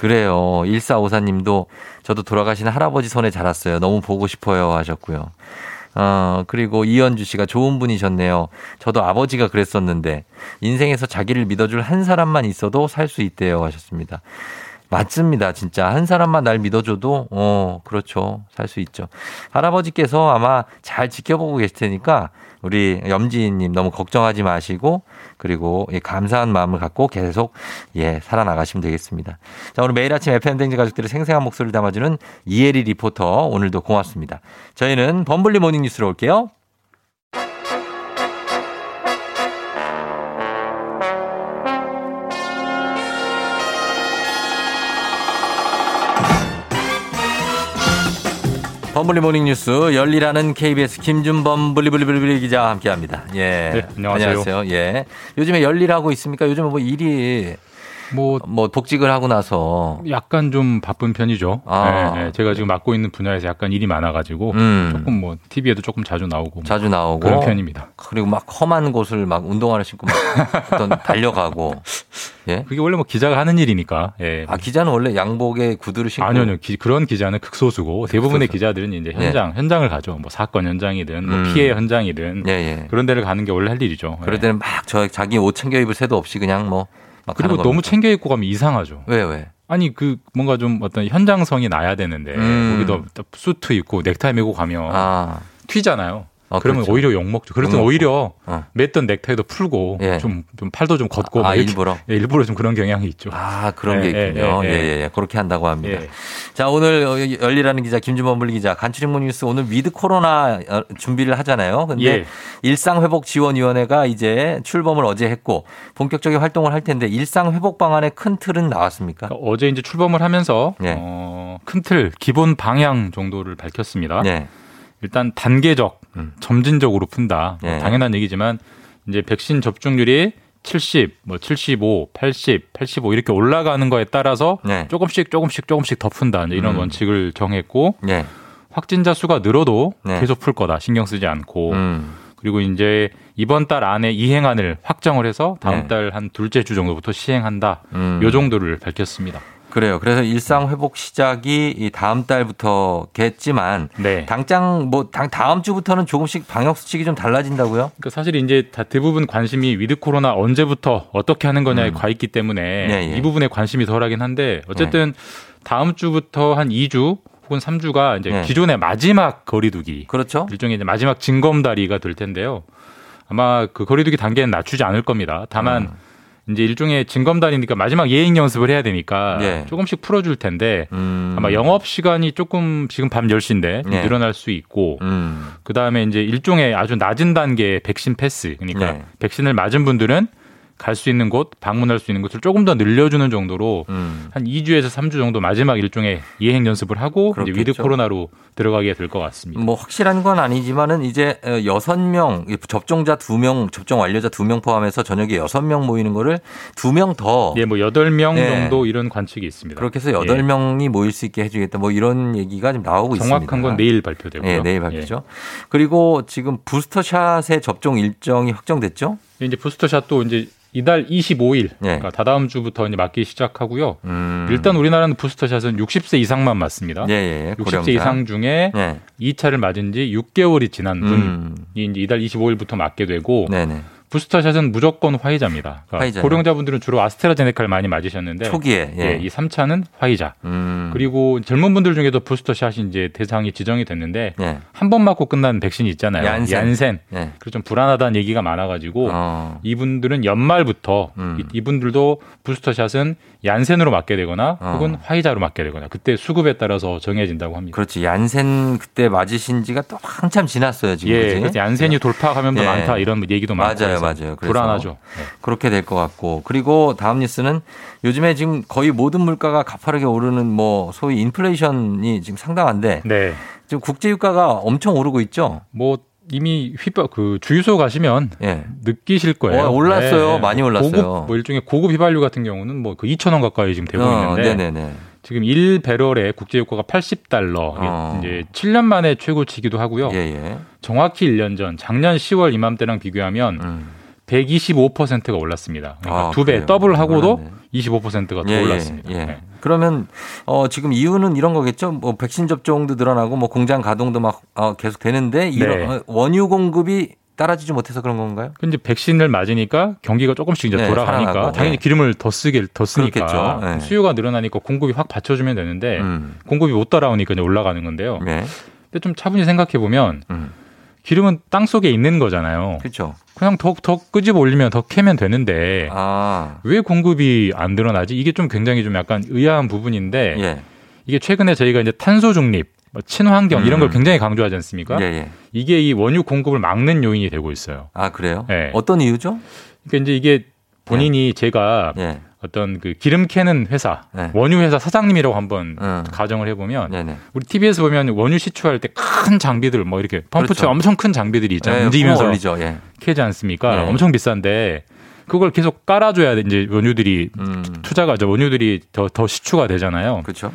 그래요. 1454님도 저도 돌아가신 할아버지 손에 자랐어요. 너무 보고 싶어요 하셨고요. 어, 그리고 이현주 씨가 좋은 분이셨네요. 저도 아버지가 그랬었는데 인생에서 자기를 믿어줄 한 사람만 있어도 살 수 있대요 하셨습니다. 맞습니다. 진짜. 한 사람만 날 믿어줘도, 어, 그렇죠. 살 수 있죠. 할아버지께서 아마 잘 지켜보고 계실 테니까 우리 염지님 너무 걱정하지 마시고 그리고 예, 감사한 마음을 갖고 계속 예, 살아나가시면 되겠습니다. 자, 오늘 매일 아침 FM댕지 가족들의 생생한 목소리를 담아주는 이혜리 리포터 오늘도 고맙습니다. 저희는 범블리 morning 뉴스로 올게요. 범블리 morning 뉴스 열일하는 KBS 김준범 블리블리블리 기자와 함께합니다. 예. 네, 안녕하세요. 예. 요즘에 열일하고 있습니까? 요즘에 뭐 일이 뭐, 뭐 복직을 하고 나서 약간 좀 바쁜 편이죠. 아. 네, 네. 제가 지금 맡고 있는 분야에서 약간 일이 많아가지고 음. 조금 뭐 TV에도 조금 자주 나오고 뭐 자주 나오고 그런 편입니다. 그리고 막 험한 곳을 막 운동화를 신고 막 어떤 달려가고 예. 그게 원래 뭐 기자가 하는 일이니까. 예. 아 기자는 원래 양복에 구두를 신고 아니요, 아니요. 기- 그런 기자는 극소수고 대부분의 극소수. 기자들은 이제 네. 현장 현장을 가죠. 뭐 사건 현장이든 뭐 음. 피해 현장이든 예, 예. 그런 데를 가는 게 원래 할 일이죠. 예. 그럴 때는 막 저 자기 옷 챙겨 입을 새도 없이 그냥 뭐막 그리고 너무 겁니다. 챙겨 입고 가면 이상하죠. 왜 왜? 아니 그 뭔가 좀 어떤 현장성이 나야 되는데 음. 거기도 수트 입고 넥타이 메고 가면 아. 튀잖아요. 아, 그러면 그렇죠. 오히려 욕먹죠. 그래서 욕먹고. 오히려 어. 맸던 넥타이도 풀고 예. 좀, 좀 팔도 좀 걷고 아, 막 이렇게- 일부러? 예, 일부러 좀 그런 경향이 있죠. 아, 그런 예, 게 예, 있군요. 예, 예, 예. 예, 예. 그렇게 한다고 합니다. 예. 자, 오늘 어, 열일하는 기자, 김준범 블리 기자, 간추린 뉴스 오늘 with 코로나 어, 준비를 하잖아요. 근데 예. 일상회복지원위원회가 이제 출범을 어제 했고 본격적인 활동을 할 텐데 일상회복 방안의 큰 틀은 나왔습니까? 어제 이제 출범을 하면서 예. 어, 큰 틀 기본 방향 정도를 밝혔습니다. 네. 일단 단계적, 음. 점진적으로 푼다. 뭐 예. 당연한 얘기지만 이제 백신 접종률이 70, 뭐 75, 80, 85 이렇게 올라가는 거에 따라서 네. 조금씩 조금씩 조금씩 더 푼다. 이제 이런 음. 원칙을 정했고 네. 확진자 수가 늘어도 네. 계속 풀 거다. 신경 쓰지 않고. 음. 그리고 이제 이번 달 안에 이행안을 확정을 해서 다음 네. 달한 둘째 주 정도부터 시행한다. 음. 요 정도를 밝혔습니다. 그래요. 그래서 일상 회복 시작이 이 다음 달부터겠지만 네. 당장 뭐 당, 다음 주부터는 조금씩 방역 수칙이 좀 달라진다고요? 그러니까 사실 이제 다 대부분 관심이 with 코로나 언제부터 어떻게 하는 거냐에 가 있기 때문에 음. 예, 예. 이 부분에 관심이 덜하긴 한데 어쨌든 다음 주부터 한 2주 혹은 3주가 이제 네. 기존의 마지막 거리두기 그렇죠. 일종의 이제 마지막 징검다리가 될 텐데요. 아마 그 거리두기 단계는 낮추지 않을 겁니다. 다만 음. 이제 일종의 징검다리니까 마지막 예행 연습을 해야 되니까 예. 조금씩 풀어줄 텐데 음. 아마 영업 시간이 조금 지금 밤 10시인데 네. 늘어날 수 있고 음. 그 다음에 이제 일종의 아주 낮은 단계의 백신 패스. 그러니까 네. 백신을 맞은 분들은 갈 수 있는 곳, 방문할 수 있는 곳을 조금 더 늘려주는 정도로 음. 한 2주에서 3주 정도 마지막 일종의 예행 연습을 하고 이제 with. 코로나로 들어가게 될 것 같습니다. 뭐 확실한 건 아니지만은 이제 어, 여섯 명 접종자 두명 접종 완료자 두명 포함해서 저녁에 여섯 명 모이는 거를 두명더 예, 뭐 8명 네. 정도 이런 관측이 있습니다. 그렇게 해서 여덟 예. 명이 모일 수 있게 해 주겠다. 뭐 이런 얘기가 지금 나오고 있습니다. 정확한 건 내일 발표되고요. 네, 내일 발표죠. 그리고 지금 booster shot의 접종 일정이 확정됐죠? 예, 이제 booster shot도 이제 이달 25일, 네. 그러니까 다다음 주부터 이제 맞기 시작하고요. 음. 일단 우리나라는 booster shot은 60세 이상만 맞습니다. 예, 예. 60세 고령자. 이상 중에 네. 2차를 맞은 지 6개월이 지난 분이 음. 이제 이달 25일부터 맞게 되고 네 네. 부스터샷은 무조건 화이자입니다. 그러니까. 고령자분들은 주로 아스트라제네카를 많이 맞으셨는데 초기에, 예. 이 3차는 화이자. 음. 그리고 젊은 분들 중에도 부스터샷이 이제 대상이 지정이 됐는데 예. 한번 맞고 끝나는 백신이 있잖아요. 얀센. 예. 그래서 좀 불안하다는 얘기가 많아 가지고 어. 이분들은 연말부터 음. 이- 이분들도 부스터샷은 얀센으로 맞게 되거나 어. 혹은 화이자로 맞게 되거나 그때 수급에 따라서 정해진다고 합니다. 그렇지. 얀센 그때 맞으신 지가 또 한참 지났어요, 지금. 예, 얀센이 돌파 감염도 예. 많다 이런 얘기도 많고 맞아요, 맞아요. 불안하죠. 네. 그렇게 될 것 같고. 그리고 다음 뉴스는 요즘에 지금 거의 모든 물가가 가파르게 오르는 뭐 소위 인플레이션이 지금 상당한데 네. 지금 국제 유가가 엄청 오르고 있죠. 뭐 이미 휘발 그 주유소 가시면 예. 느끼실 거예요. 어, 올랐어요. 많이 올랐어요. 고급 뭐 일종의 고급 휘발유 같은 경우는 뭐 그 2천 원 가까이 지금 되고 어, 있는데 네네네. 지금 1배럴의 국제 유가가 80달러. 이게 어. 이제 7년 만에 최고치기도 하고요. 예, 예. 정확히 1년 전 작년 10월 이맘때랑 비교하면 음. 125%가 올랐습니다. 그러니까 아, 두배 그래요? 더블하고도 몰랐네. 25%가 더 예, 예, 올랐습니다. 예. 네. 그러면 어 지금 이유는 이런 거겠죠. 뭐 백신 접종도 늘어나고 뭐 공장 가동도 막 어, 계속 되는데 이런 네. 어, 원유 공급이 따라주지 못해서 그런 건가요? 근데 백신을 맞으니까 경기가 조금씩 이제 네, 돌아가니까 살아나고, 당연히 네. 기름을 더 쓰게 더 쓰니까. 네. 수요가 늘어나니까 공급이 확 받쳐주면 되는데 음. 공급이 못 따라오니까 이제 올라가는 건데요. 네. 근데 좀 차분히 생각해 보면 음. 기름은 땅 속에 있는 거잖아요. 그렇죠. 그냥 더, 더 끄집어 올리면 더 캐면 되는데 아. 왜 공급이 안 늘어나지? 이게 좀 굉장히 좀 약간 의아한 부분인데 예. 이게 최근에 저희가 이제 탄소 중립, 뭐 친환경 이런 걸 음. 굉장히 강조하지 않습니까? 예, 예. 이게 이 원유 공급을 막는 요인이 되고 있어요. 아, 그래요? 네. 어떤 이유죠? 그러니까 이제 이게 본인이 제가 예. 어떤 그 기름 캐는 회사, 네. 원유 회사 사장님이라고 한번 음. 가정을 해보면 네네. 우리 TV에서 보면 원유 시추할 때 큰 장비들 뭐 이렇게 펌프처 그렇죠. 엄청 큰 장비들이 있잖아요. 예, 움직이면서 올리죠. 예. 캐지 않습니까? 네. 엄청 비싼데 그걸 계속 깔아줘야 돼. 이제 원유들이 음. 투자가 저 원유들이 더, 더 시추가 되잖아요. 그렇죠.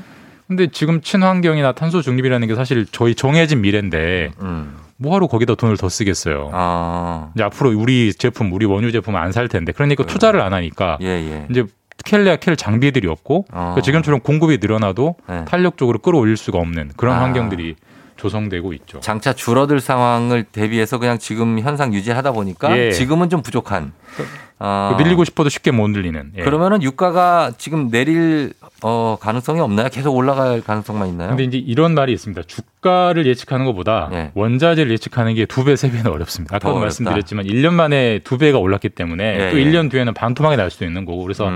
근데 지금 친환경이나 탄소 중립이라는 게 사실 저희 정해진 미래인데 음. 뭐하러 거기다 돈을 더 쓰겠어요. 아. 이제 앞으로 우리 제품, 우리 원유 제품 안 살 텐데 그러니까 투자를 안 하니까 예, 예. 이제 캘래야 캘 장비들이 없고 어. 그러니까 지금처럼 공급이 늘어나도 네. 탄력적으로 끌어올릴 수가 없는 그런 아. 환경들이 조성되고 있죠. 장차 줄어들 상황을 대비해서 그냥 지금 현상 유지하다 보니까 예. 지금은 좀 부족한. 아. 늘리고 싶어도 쉽게 못 늘리는. 예. 그러면은 유가가 지금 내릴 어, 가능성이 없나요? 계속 올라갈 가능성만 있나요? 근데 이제 이런 말이 있습니다. 주가를 예측하는 것보다 원자재를 예측하는 게 두 배, 세 배는 어렵습니다. 더 아까도. 말씀드렸지만 1년 만에 두 배가 올랐기 때문에 예, 또 예. 1년 뒤에는 반토막이 날 수도 있는 거고 그래서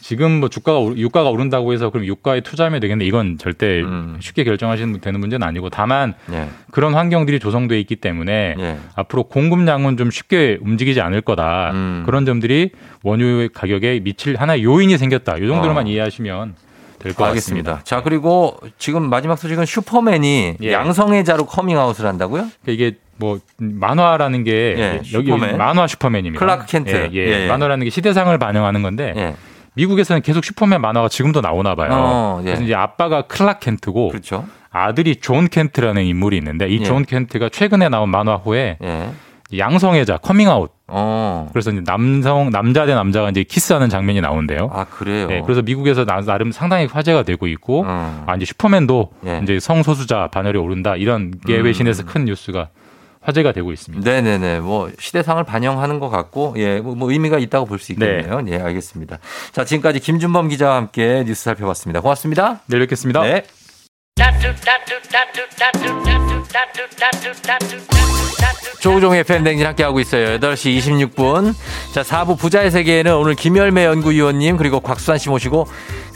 지금 뭐 주가가 오- 유가가 오른다고 해서 그럼 유가에 투자하면 되겠네 이건 절대 쉽게 결정하시는 되는 문제는 아니고 다만 예. 그런 환경들이 조성돼 있기 때문에 앞으로 공급량은 좀 쉽게 움직이지 않을 거다 음. 그런 점들이 원유 가격에 미칠 하나의 요인이 생겼다 이 정도로만 어. 이해하시면 될것 알겠습니다. 같습니다. 자, 그리고 지금 마지막 소식은 슈퍼맨이 예. 양성애자로 커밍아웃을 한다고요? 그러니까 이게 뭐 만화라는 게 예, 여기 슈퍼맨. 만화 슈퍼맨입니다. 클라크 켄트. 예, 예. 예, 예. 만화라는 게 시대상을 반영하는 건데 미국에서는 계속 슈퍼맨 만화가 지금도 나오나 봐요. 어, 예. 그래서 이제 아빠가 클라크 켄트고 그렇죠. 아들이 존 켄트라는 인물이 있는데 이 예. 존 켄트가 최근에 나온 만화호에 예. 양성애자 커밍아웃. 어. 그래서 이제 남성 남자 대 남자가 이제 키스하는 장면이 나온대요. 아 그래요. 네, 그래서 미국에서 나, 나름 상당히 화제가 되고 있고 아 이제 슈퍼맨도 예. 이제 성소수자 반열에 오른다 이런 게 음. 외신에서 큰 뉴스가 화제가 되고 있습니다. 네네네. 뭐 시대상을 반영하는 것 같고 예, 뭐, 뭐 의미가 있다고 볼 수 있겠네요. 예, 알겠습니다. 자, 지금까지 김준범 기자와 함께 뉴스 살펴봤습니다. 고맙습니다. 내일 뵙겠습니다. 네. 조우종의 팬댕진 함께하고 있어요. 8시 26분. 자, 4부 부자의 세계에는 오늘 김열매 연구위원님 그리고 곽수환 씨 모시고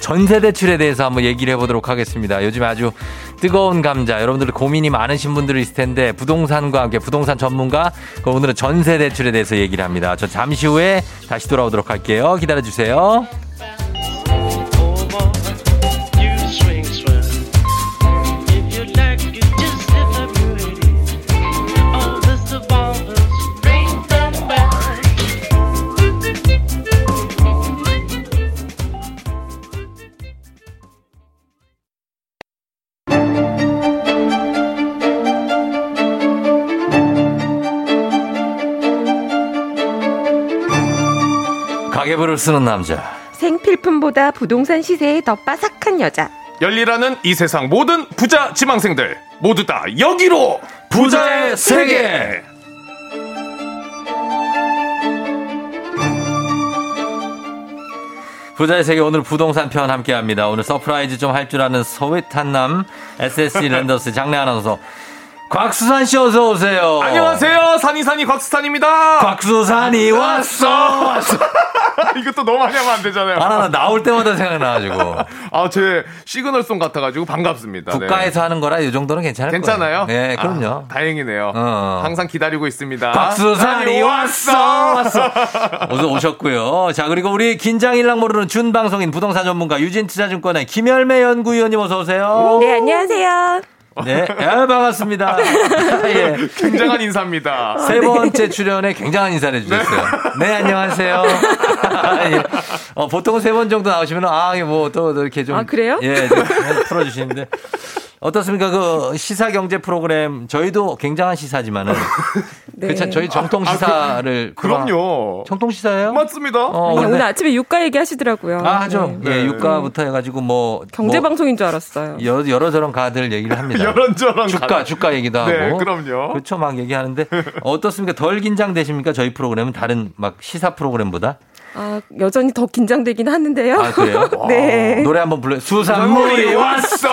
전세 대출에 대해서 한번 얘기를 해보도록 하겠습니다. 요즘 아주 뜨거운 감자. 여러분들 고민이 많으신 분들이 있을 텐데 부동산과 함께 부동산 전문가 그 오늘은 전세 대출에 대해서 얘기를 합니다. 저 잠시 후에 다시 돌아오도록 할게요. 기다려주세요. 가계부를 쓰는 남자. 생필품보다 부동산 시세에 더 빠삭한 여자. 열리라는 이 세상 모든 부자 지망생들 모두 다 여기로 부자의 세계. 부자의 세계 오늘 부동산 편 함께 합니다. 오늘 surprise 좀 할 줄 아는 sweet한 남 SSG 랜더스 장내 아나운서 곽수산 씨 어서 오세요. 안녕하세요 산이산이 곽수산입니다 곽수산이 왔어. 왔어. 이것도 너무 많이 하면 안 되잖아요 아, 나 나올 때마다 생각나가지고. 아 제 시그널송 같아가지고 반갑습니다 네. 국가에서 하는 거라 이 정도는 괜찮을 괜찮아요? 거예요. 네, 그럼요. 아, 다행이네요 어. 항상 기다리고 있습니다 곽수산이 왔어 왔어 어서 오셨고요. 자 그리고 우리 긴장일랑 모르는 준방송인 부동산 전문가 유진투자증권의 김열매 연구위원님 어서 오세요. 네, 안녕하세요. 네, 예, 반갑습니다. 예. 굉장한 인사입니다 세 번째 출연에 굉장한 인사를 해주셨어요. 네, 안녕하세요. 예. 어, 보통 세번 정도 나오시면, 아, 뭐, 또, 이렇게 좀. 아, 그래요? 예, 좀 풀어주시는데. 어떻습니까? 그 시사 경제 프로그램, 저희도 굉장한 시사지만은. 네. 그렇죠. 저희 정통 아, 시사를. 그, 럼요 정통 시사예요? 맞습니다 어, 아니, 근데- 오늘 아침에 유가 얘기하시더라고요. 아, 하죠. 네. 예, 유가부터 해가지고 뭐. 경제 뭐 방송인 줄 알았어요. 여, 여러 저런 가들 얘기를 합니다. 여런저런 주가, 가들. 주가 얘기도 하고. 네, 그럼요. 그렇죠. 막 얘기하는데 어떻습니까? 덜 긴장되십니까? 저희 프로그램은 다른 막 시사 프로그램보다? 아, 여전히 더 긴장되긴 하는데요. 아, 그래요? 네. 노래 한번 불러요. 수산물이 왔어!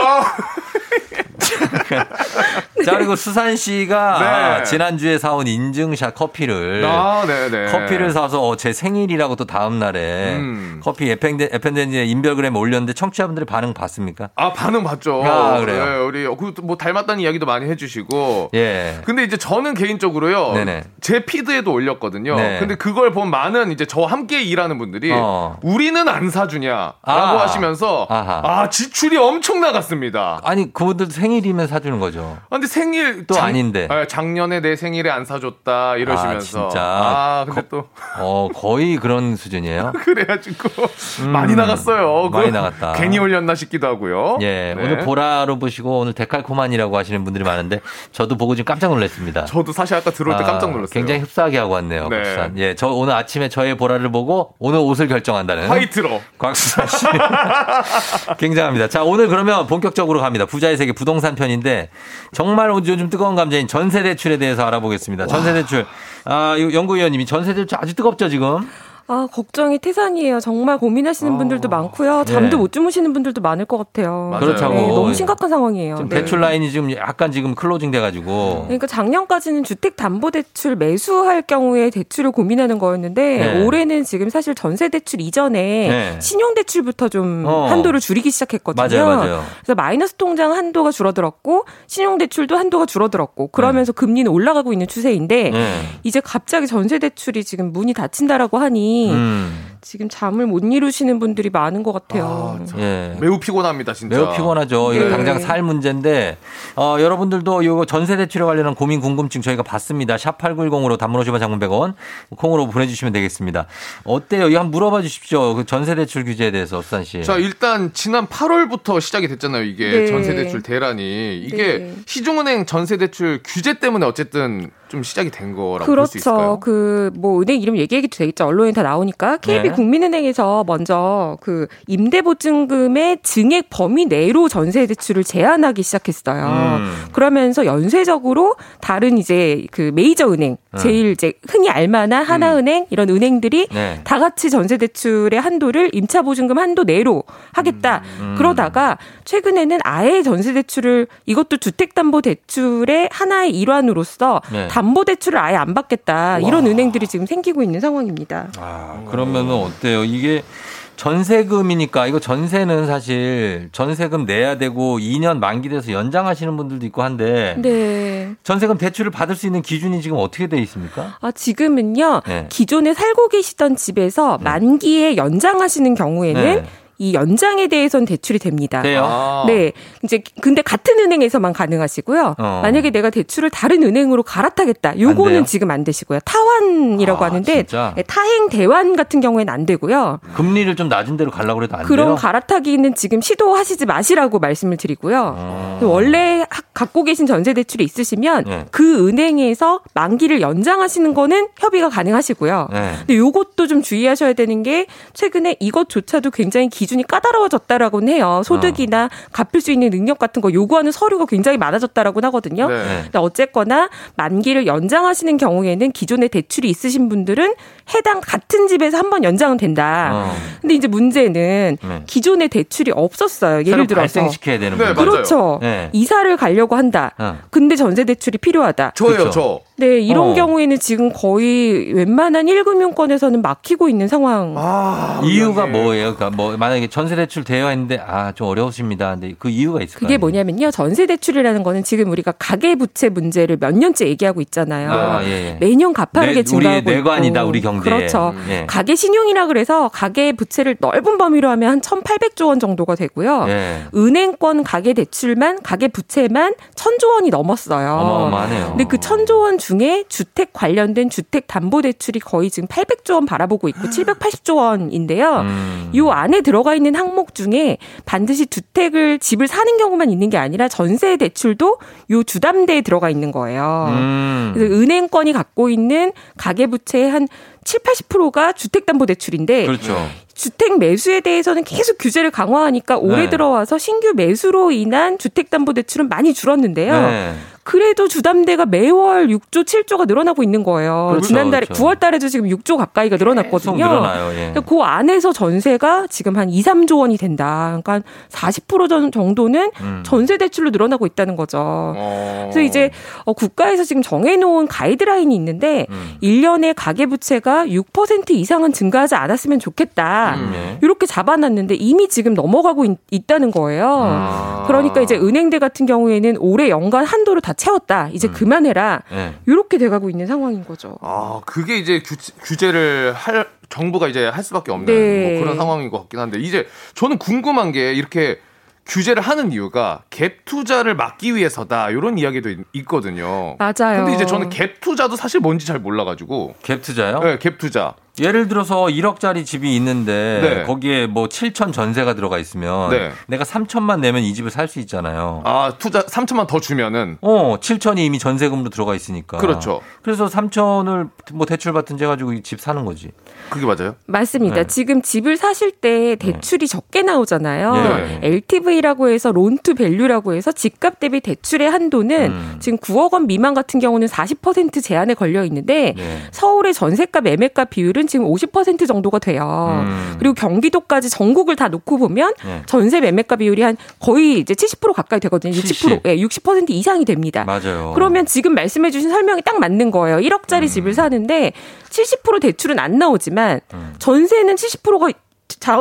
자, 그리고 수산 씨가 네. 지난주에 사온 인증샷 커피를. 아, 네네. 커피를 사서 어, 제 생일이라고 또 다음날에 음. 커피 에펜덴지에 인별그램에 올렸는데 청취자분들의 반응 봤습니까? 아 반응 봤죠. 아, 그래요? 네, 우리 그뭐 닮았다는 이야기도 많이 해주시고. 예. 근데 이제 저는 개인적으로요. 네네. 제 피드에도 올렸거든요. 네. 근데 그걸 본 많은 이제 저와 함께 일하는 분들이 어. 우리는 안 사주냐라고 아. 하시면서 아하. 아 지출이 엄청 나갔습니다. 아니, 그분들 생일이면 사 주는 거죠. 아, 근데 생일 또 아닌데. 아, 작년에 내 생일에 안 사줬다 이러시면서 아, 진짜. 아, 근데 거- 또 어, 거의 그런 수준이에요. 그래가지고 음, 많이 나갔어요. 많이 그거 나갔다. 괜히 올렸나 싶기도 하고요. 예, 네. 오늘 보라로 보시고 오늘 데칼코만이라고 하시는 분들이 많은데 저도 보고 지금 깜짝 놀랐습니다. 저도 사실 아까 들어올 때 아, 깜짝 놀랐어요. 굉장히 흡사하게 하고 왔네요. 네. 곽수산. 예, 저 오늘 아침에 저의 보라를 보고 오늘 옷을 결정한다는 화이트로. 곽수산 씨. 굉장합니다. 자, 오늘 그러면 본격적으로 갑니다. 부자의 세계 부동산 편인데 정말 요즘 뜨거운 감자인 전세 대출에 대해서 알아보겠습니다. 전세 대출. 아, 이 연구위원님이 전세 대출 아주 뜨겁죠, 지금? 아, 걱정이 태산이에요. 정말 고민하시는 분들도 많고요. 잠도 네. 못 주무시는 분들도 많을 것 같아요. 그렇다고. 네, 너무 심각한 상황이에요. 지금 네. 대출 라인이 지금 약간 지금 closing 돼가지고. 그러니까 작년까지는 주택담보대출 매수할 경우에 대출을 고민하는 거였는데 네. 올해는 지금 사실 전세대출 이전에 네. 신용대출부터 좀 어. 한도를 줄이기 시작했거든요. 맞아요, 맞아요. 그래서 마이너스 통장 한도가 줄어들었고 신용대출도 한도가 줄어들었고 그러면서 금리는 올라가고 있는 추세인데 네. 이제 갑자기 전세대출이 지금 문이 닫힌다라고 하니 음. 지금 잠을 못 이루시는 분들이 많은 것 같아요. 예. 매우 피곤합니다, 진짜. 매우 피곤하죠. 이거 네. 당장 살 문제인데, 어, 여러분들도 이거 전세 대출에 관련한 고민 궁금증 저희가 받습니다. 샵 8910으로 단문 50원 장문 100원 콩으로 보내 주시면 되겠습니다. 어때요? 이거 한번 물어봐 주십시오. 그 전세 대출 규제에 대해서 수산 씨. 자, 일단 지난 8월부터 시작이 됐잖아요. 이게 네. 전세 대출 대란이. 이게 네. 시중은행 전세 대출 규제 때문에 어쨌든 좀 시작이 된 거라고 볼수 있을까요? 그렇죠. 그 뭐 은행 이름 얘기해도 되겠죠. 언론에 다 나오니까 KB 네. 국민은행에서 먼저 그 임대보증금의 증액 범위 내로 전세 대출을 제한하기 시작했어요. 음. 그러면서 연쇄적으로 다른 이제 그 메이저 은행, 음. 제일 이제 흔히 알만한 하나은행 이런 은행들이 네. 다 같이 전세 대출의 한도를 임차 보증금 한도 내로 하겠다. 음. 그러다가 최근에는 아예 전세 대출을 이것도 주택 담보 대출의 하나의 일환으로서 네. 담보 대출을 아예 안 받겠다. 이런 은행들이 지금 생기고 있는 상황입니다. 아, 그러면은 어때요? 이게 전세금이니까 이거 전세는 사실 전세금 내야 되고 2년 만기돼서 연장하시는 분들도 있고 한데 네. 전세금 대출을 받을 수 있는 기준이 지금 어떻게 돼 있습니까? 아, 지금은요, 네. 기존에 살고 계시던 집에서 만기에 연장하시는 경우에는 네. 이 연장에 대해서는 대출이 됩니다. 돼요? 아. 네. 이제 근데 같은 은행에서만 가능하시고요. 어. 만약에 내가 대출을 다른 은행으로 갈아타겠다. 요거는 지금 안 되시고요. 타환이라고 아, 하는데? 네, 타행 대환 같은 경우에는 안 되고요. 금리를 좀 낮은 대로 가려고 해도 안 그런 돼요? 갈아타기는 지금 시도하시지 마시라고 말씀을 드리고요. 어. 원래 하- 갖고 계신 전세 대출이 있으시면 네. 그 은행에서 만기를 연장하시는 거는 협의가 가능하시고요. 네. 근데 요것도 좀 주의하셔야 되는 게 최근에 이것조차도 굉장히 기준이 까다로워졌다라고는 해요. 소득이나 갚을 수 있는 능력 같은 거 요구하는 서류가 굉장히 많아졌다라고는 하거든요. 네. 근데 어쨌거나 만기를 연장하시는 경우에는 기존에 대출이 있으신 분들은 해당 같은 집에서 한 번 연장은 된다. 어. 근데 이제 문제는 네. 기존에 대출이 없었어요. 예를 새로 들어서 발생시켜야 되는 네, 거죠. 그렇죠. 네. 이사를 가려고 한다. 어. 근데 전세 대출이 필요하다. 저예요, 그렇죠. 저. 네, 이런 어. 경우에는 지금 거의 웬만한 1금융권에서는 막히고 있는 상황. 이유가 뭐예요? 그러니까 뭐 만약에 전세 대출 되어 있는데 아 좀 어려우십니다. 근데 그 이유가 있을까요? 그게 뭐냐면요. 전세 대출이라는 거는 지금 우리가 가계 부채 문제를 몇 년째 얘기하고 있잖아요. 아, 예, 예. 매년 가파르게 내- 증가하고 우리의 내관이다, 있고. 우리 경제에. 그렇죠. 음, 예. 가계 신용이라 그래서 가계 부채를 넓은 범위로 하면 한 1,800조 원 정도가 되고요. 예. 은행권 가계 대출만 가계 부채만 1,000조 원이 넘었어요. 어마어마하네요. 근데 그 1,000조 원 중에 주택 관련된 주택 담보 대출이 거의 지금 800조 원 바라보고 있고 780조 원인데요. 음. 요 안에 들어가 있는 항목 중에 반드시 주택을 집을 사는 경우만 있는 게 아니라 전세 대출도 요 주담대에 들어가 있는 거예요. 음. 그래서 은행권이 갖고 있는 가계 부채의 한 7, 80%가 주택 담보 대출인데 그렇죠. 주택 매수에 대해서는 계속 규제를 강화하니까 올해 네. 들어와서 신규 매수로 인한 주택 담보 대출은 많이 줄었는데요. 네. 그래도 주담대가 매월 6조, 7조가 늘어나고 있는 거예요. 그렇죠, 지난달에 그렇죠. 9월 달에도 지금 6조 가까이가 계속 늘어났거든요. 늘어나요. 예. 근데 그 안에서 전세가 지금 한 2, 3조 원이 된다. 그러니까 40% 정- 정도는 음. 전세 대출로 늘어나고 있다는 거죠. 어. 그래서 이제 어, 국가에서 지금 정해놓은 가이드라인이 있는데 음. 1년에 가계 부채가 6% 이상은 증가하지 않았으면 좋겠다. 음, 예. 이렇게 잡아놨는데 이미 지금 넘어가고 있, 다는 거예요. 아. 그러니까 이제 은행들 같은 경우에는 올해 연간 한도를 다 채웠다. 이제 음. 그만해라. 예. 이렇게 돼가고 있는 상황인 거죠. 아, 그게 이제 규, 제 를할 정부가 이제 할 수밖에 없는 네. 뭐 그런 상황인 것 같긴 한데 이제 저는 궁금한 게 이렇게 규제를 하는 이유가 갭 투자를 막기 위해서다 이런 이야기도 있, 있거든요. 맞아요. 근데 이제 저는 갭 투자도 사실 뭔지 잘 몰라가지고. 갭 투자요? 네, 갭 투자. 예를 들어서 1억짜리 집이 있는데 네. 거기에 뭐 7천 전세가 들어가 있으면 네. 내가 3천만 내면 이 집을 살 수 있잖아요. 아, 투자 3천만 더 주면은 어, 7천이 이미 전세금으로 들어가 있으니까. 그렇죠. 그래서 3천을 뭐 대출 받은 제 가지고 이 집 사는 거지. 그게 맞아요? 맞습니다. 네. 지금 집을 사실 때 대출이 적게 나오잖아요. 네. LTV라고 해서 loan to value라고 해서 집값 대비 대출의 한도는 음. 지금 9억 원 미만 같은 경우는 40% 제한에 걸려 있는데 네. 서울의 전세값 매매가 비율은 지금 50% 정도가 돼요. 음. 그리고 경기도까지 전국을 다 놓고 보면 네. 전세 매매가 비율이 한 거의 이제 70% 가까이 되거든요. 60%, 예, 60% 이상이 됩니다. 맞아요. 그러면 지금 말씀해주신 설명이 딱 맞는 거예요. 1억짜리 집을 사는데 70% 대출은 안 나오지만 전세는 70%가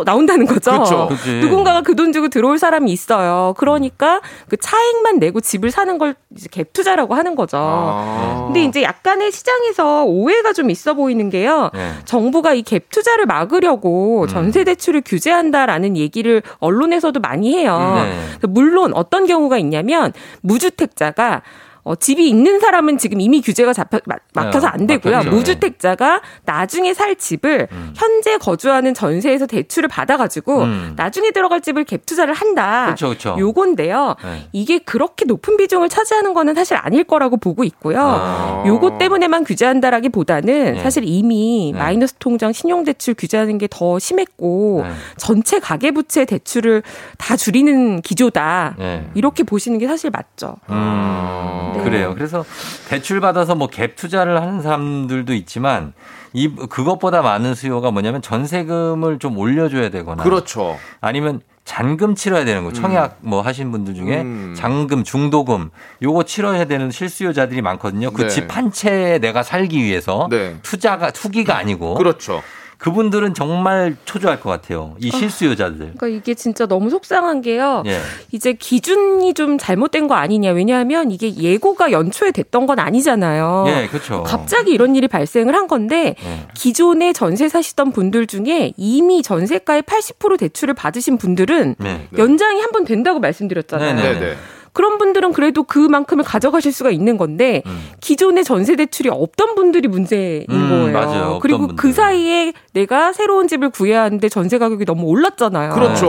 나온다는 거죠. 그치. 누군가가 그 돈 주고 들어올 사람이 있어요. 그러니까 그 차익만 내고 집을 사는 걸 이제 갭 투자라고 하는 거죠. 아. 근데 이제 약간의 시장에서 오해가 좀 있어 보이는 게요. 네. 정부가 이 갭 투자를 막으려고 전세 대출을 규제한다라는 얘기를 언론에서도 많이 해요. 네. 물론 어떤 경우가 있냐면 무주택자가 어, 집이 있는 사람은 지금 이미 규제가 잡혀 마- 막혀서 안 되고요. 막혔죠. 무주택자가 나중에 살 집을 현재 거주하는 전세에서 대출을 받아가지고 음. 나중에 들어갈 집을 갭 투자를 한다. 그쵸, 그쵸. 요건데요. 네. 이게 그렇게 높은 비중을 차지하는 거는 사실 아닐 거라고 보고 있고요. 아. 요거 때문에만 규제한다라기보다는 네. 사실 이미 네. 마이너스 통장 신용대출 규제하는 게 더 심했고 네. 전체 가계부채 대출을 다 줄이는 기조다. 네. 이렇게 보시는 게 사실 맞죠. 음, 네. 그래요. 그래서 대출 받아서 뭐 갭 투자를 하는 사람들도 있지만 이 그것보다 많은 수요가 뭐냐면 전세금을 좀 올려줘야 되거나 그렇죠. 아니면 잔금 치러야 되는 거 청약 뭐 하신 분들 중에 음. 잔금 중도금 요거 치러야 되는 실수요자들이 많거든요. 그 네. 집한 채에 내가 살기 위해서 네. 투자가 투기가 아니고 그렇죠. 그분들은 정말 초조할 것 같아요. 이 실수요자들. 그러니까 이게 진짜 너무 속상한 게요. 예. 이제 기준이 좀 잘못된 거 아니냐. 왜냐하면 이게 예고가 연초에 됐던 건 아니잖아요. 예, 그렇죠. 갑자기 이런 일이 발생을 한 건데 예. 기존에 전세 사시던 분들 중에 이미 전세가의 80% 대출을 받으신 분들은 네. 연장이 한 번 된다고 말씀드렸잖아요. 네, 네, 네네. 그런 분들은 그래도 그만큼을 가져가실 수가 있는 건데 기존에 전세 대출이 없던 분들이 문제인 음, 거예요. 맞아요. 그리고 분들. 그 사이에 내가 새로운 집을 구해야 하는데 전세 가격이 너무 올랐잖아요. 그렇죠.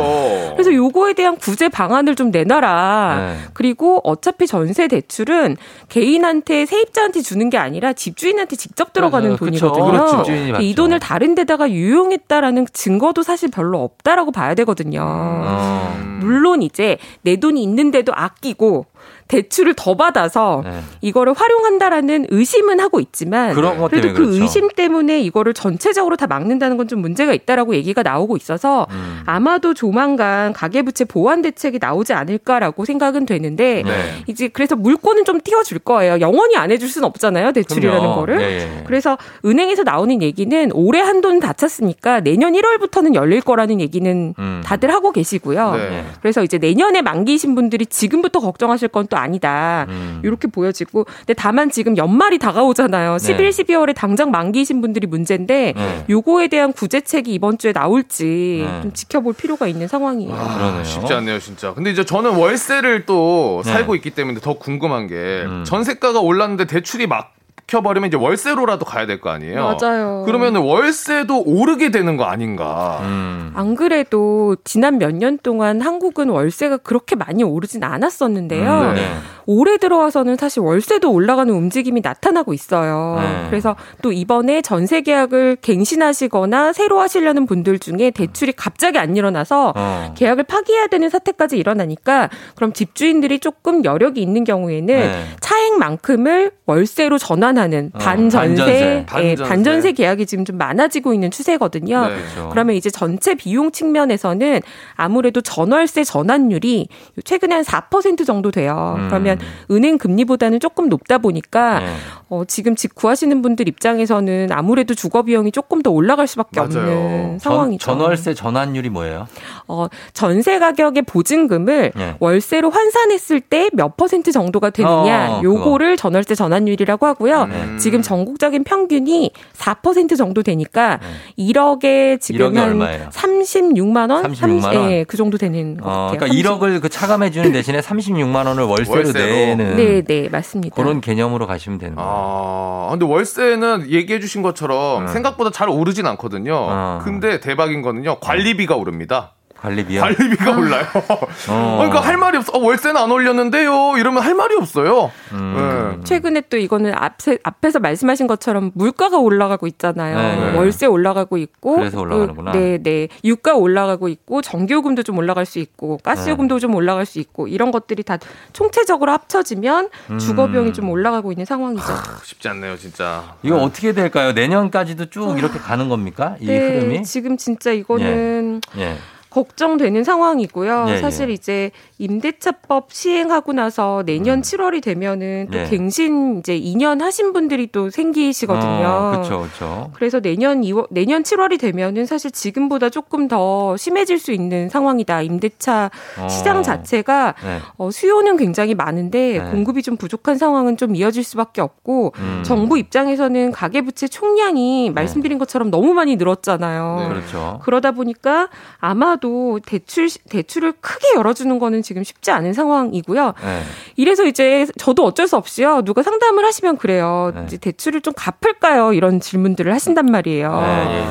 그래서 요거에 대한 구제 방안을 좀 내놔라. 네. 그리고 어차피 전세 대출은 개인한테 세입자한테 주는 게 아니라 집주인한테 직접 들어가는 맞아요. 돈이거든요. 그렇죠. 이. 돈을 다른 데다가 유용했다라는 증거도 사실 별로 없다라고 봐야 되거든요. 어. 물론 이제 내 돈이 있는데도 아끼 고 대출을 더 받아서 네. 이거를 활용한다라는 의심은 하고 있지만 그런 것 그래도 때문에 그 그렇죠. 의심 때문에 이거를 전체적으로 다 막는다는 건 좀 문제가 있다라고 얘기가 나오고 있어서 음. 아마도 조만간 가계부채 보완 대책이 나오지 않을까라고 생각은 되는데 네. 이제 그래서 물꼬는 좀 띄워줄 거예요. 영원히 안 해줄 수는 없잖아요. 대출이라는 그럼요. 거를. 예, 예. 그래서 은행에서 나오는 얘기는 올해 한도는 다 찼으니까 내년 1월부터는 열릴 거라는 얘기는 음. 다들 하고 계시고요. 네. 그래서 이제 내년에 만기신 분들이 지금부터 걱정하실 건또 아니다. 음. 이렇게 보여지고. 근데 다만 지금 연말이 다가오잖아요. 네. 11, 12월에 당장 만기신 분들이 문제인데 네. 요거에 대한 구제책이 이번 주에 나올지 네. 좀 지켜볼 필요가 있는 상황이에요. 아, 그러네요. 쉽지 않네요, 진짜. 근데 이제 저는 월세를 또 네. 살고 있기 때문에 더 궁금한 게 음. 전세가가 올랐는데 대출이 막 혀버리면 이제 월세로라도 가야 될 거 아니에요. 맞아요. 그러면 월세도 오르게 되는 거 아닌가. 음. 안 그래도 지난 몇 년 동안 한국은 월세가 그렇게 많이 오르진 않았었는데요. 음, 네. 올해 들어와서는 사실 월세도 올라가는 움직임이 나타나고 있어요. 네. 그래서 또 이번에 전세 계약을 갱신하시거나 새로 하시려는 분들 중에 대출이 갑자기 안 일어나서 어. 계약을 파기해야 되는 사태까지 일어나니까 그럼 집주인들이 조금 여력이 있는 경우에는 네. 차액만큼을 월세로 전환하 는 어, 반전세, 반전세. 예, 반전세. 반전세 계약이 지금 좀 많아지고 있는 추세거든요. 네. 그렇죠. 그러면 이제 전체 비용 측면에서는 아무래도 전월세 전환율이 최근에 한 4% 정도 돼요. 음. 그러면 은행 금리보다는 조금 높다 보니까 네. 어, 지금 집 구하시는 분들 입장에서는 아무래도 주거 비용이 조금 더 올라갈 수밖에 맞아요. 없는 전, 상황이죠. 전 월세 전환율이 뭐예요? 어, 전세 가격의 보증금을 네. 월세로 환산했을 때 몇 퍼센트 정도가 되느냐, 어, 요거를 전월세 전환율이라고 하고요. 음. 지금 전국적인 평균이 4% 정도 되니까 네. 1억에 지금 1억이 한 얼마예요? 36만 원, 36만 원? 예, 그 정도 되는 것 어, 같아요. 그러니까 1억을 그 차감해 주는 대신에 36만 원을 월세로, 월세로. 내는 네, 네, 맞습니다. 그런 개념으로 가시면 되는 거예요. 아, 근데 월세는 얘기해 주신 것처럼 음. 생각보다 잘 오르진 않거든요. 어. 근데 대박인 거는요. 관리비가 오릅니다. 관리비요? 관리비가 올라요. 어. 그러니까 할 말이 없어. 어, 월세는 안 올렸는데요. 이러면 할 말이 없어요. 음. 네. 최근에 또 이거는 앞에, 앞에서 말씀하신 것처럼 물가가 올라가고 있잖아요. 네, 네. 월세 올라가고 있고. 그래서 올라가는구나. 그, 네, 네. 유가 올라가고 있고, 전기요금도 좀 올라갈 수 있고, 가스요금도 네. 좀 올라갈 수 있고, 이런 것들이 다 총체적으로 합쳐지면 음. 주거비용이 좀 올라가고 있는 상황이죠. 쉽지 않네요, 진짜. 이거 어떻게 될까요? 내년까지도 쭉 이렇게 가는 겁니까? 이 네, 흐름이? 지금 진짜 이거는 예. 걱정되는 상황이고요. 예, 사실 예. 이제 임대차법 시행하고 나서 내년 7월이 되면은 또 예. 갱신 이제 2년 하신 분들이 또 생기시거든요. 어, 그렇죠, 그렇죠. 그래서 내년 2월, 내년 7월이 되면은 사실 지금보다 조금 더 심해질 수 있는 상황이다. 임대차 어. 시장 자체가 네. 어, 수요는 굉장히 많은데 네. 공급이 좀 부족한 상황은 좀 이어질 수밖에 없고 음. 정부 입장에서는 가계부채 총량이 말씀드린 것처럼 너무 많이 늘었잖아요. 네. 그렇죠. 그러다 보니까 아마 도 대출 대출을 크게 열어주는 거는 지금 쉽지 않은 상황이고요. 네. 이래서 이제 저도 어쩔 수 없이요. 누가 상담을 하시면 그래요. 네. 이제 대출을 좀 갚을까요? 이런 질문들을 하신단 말이에요. 네, 예.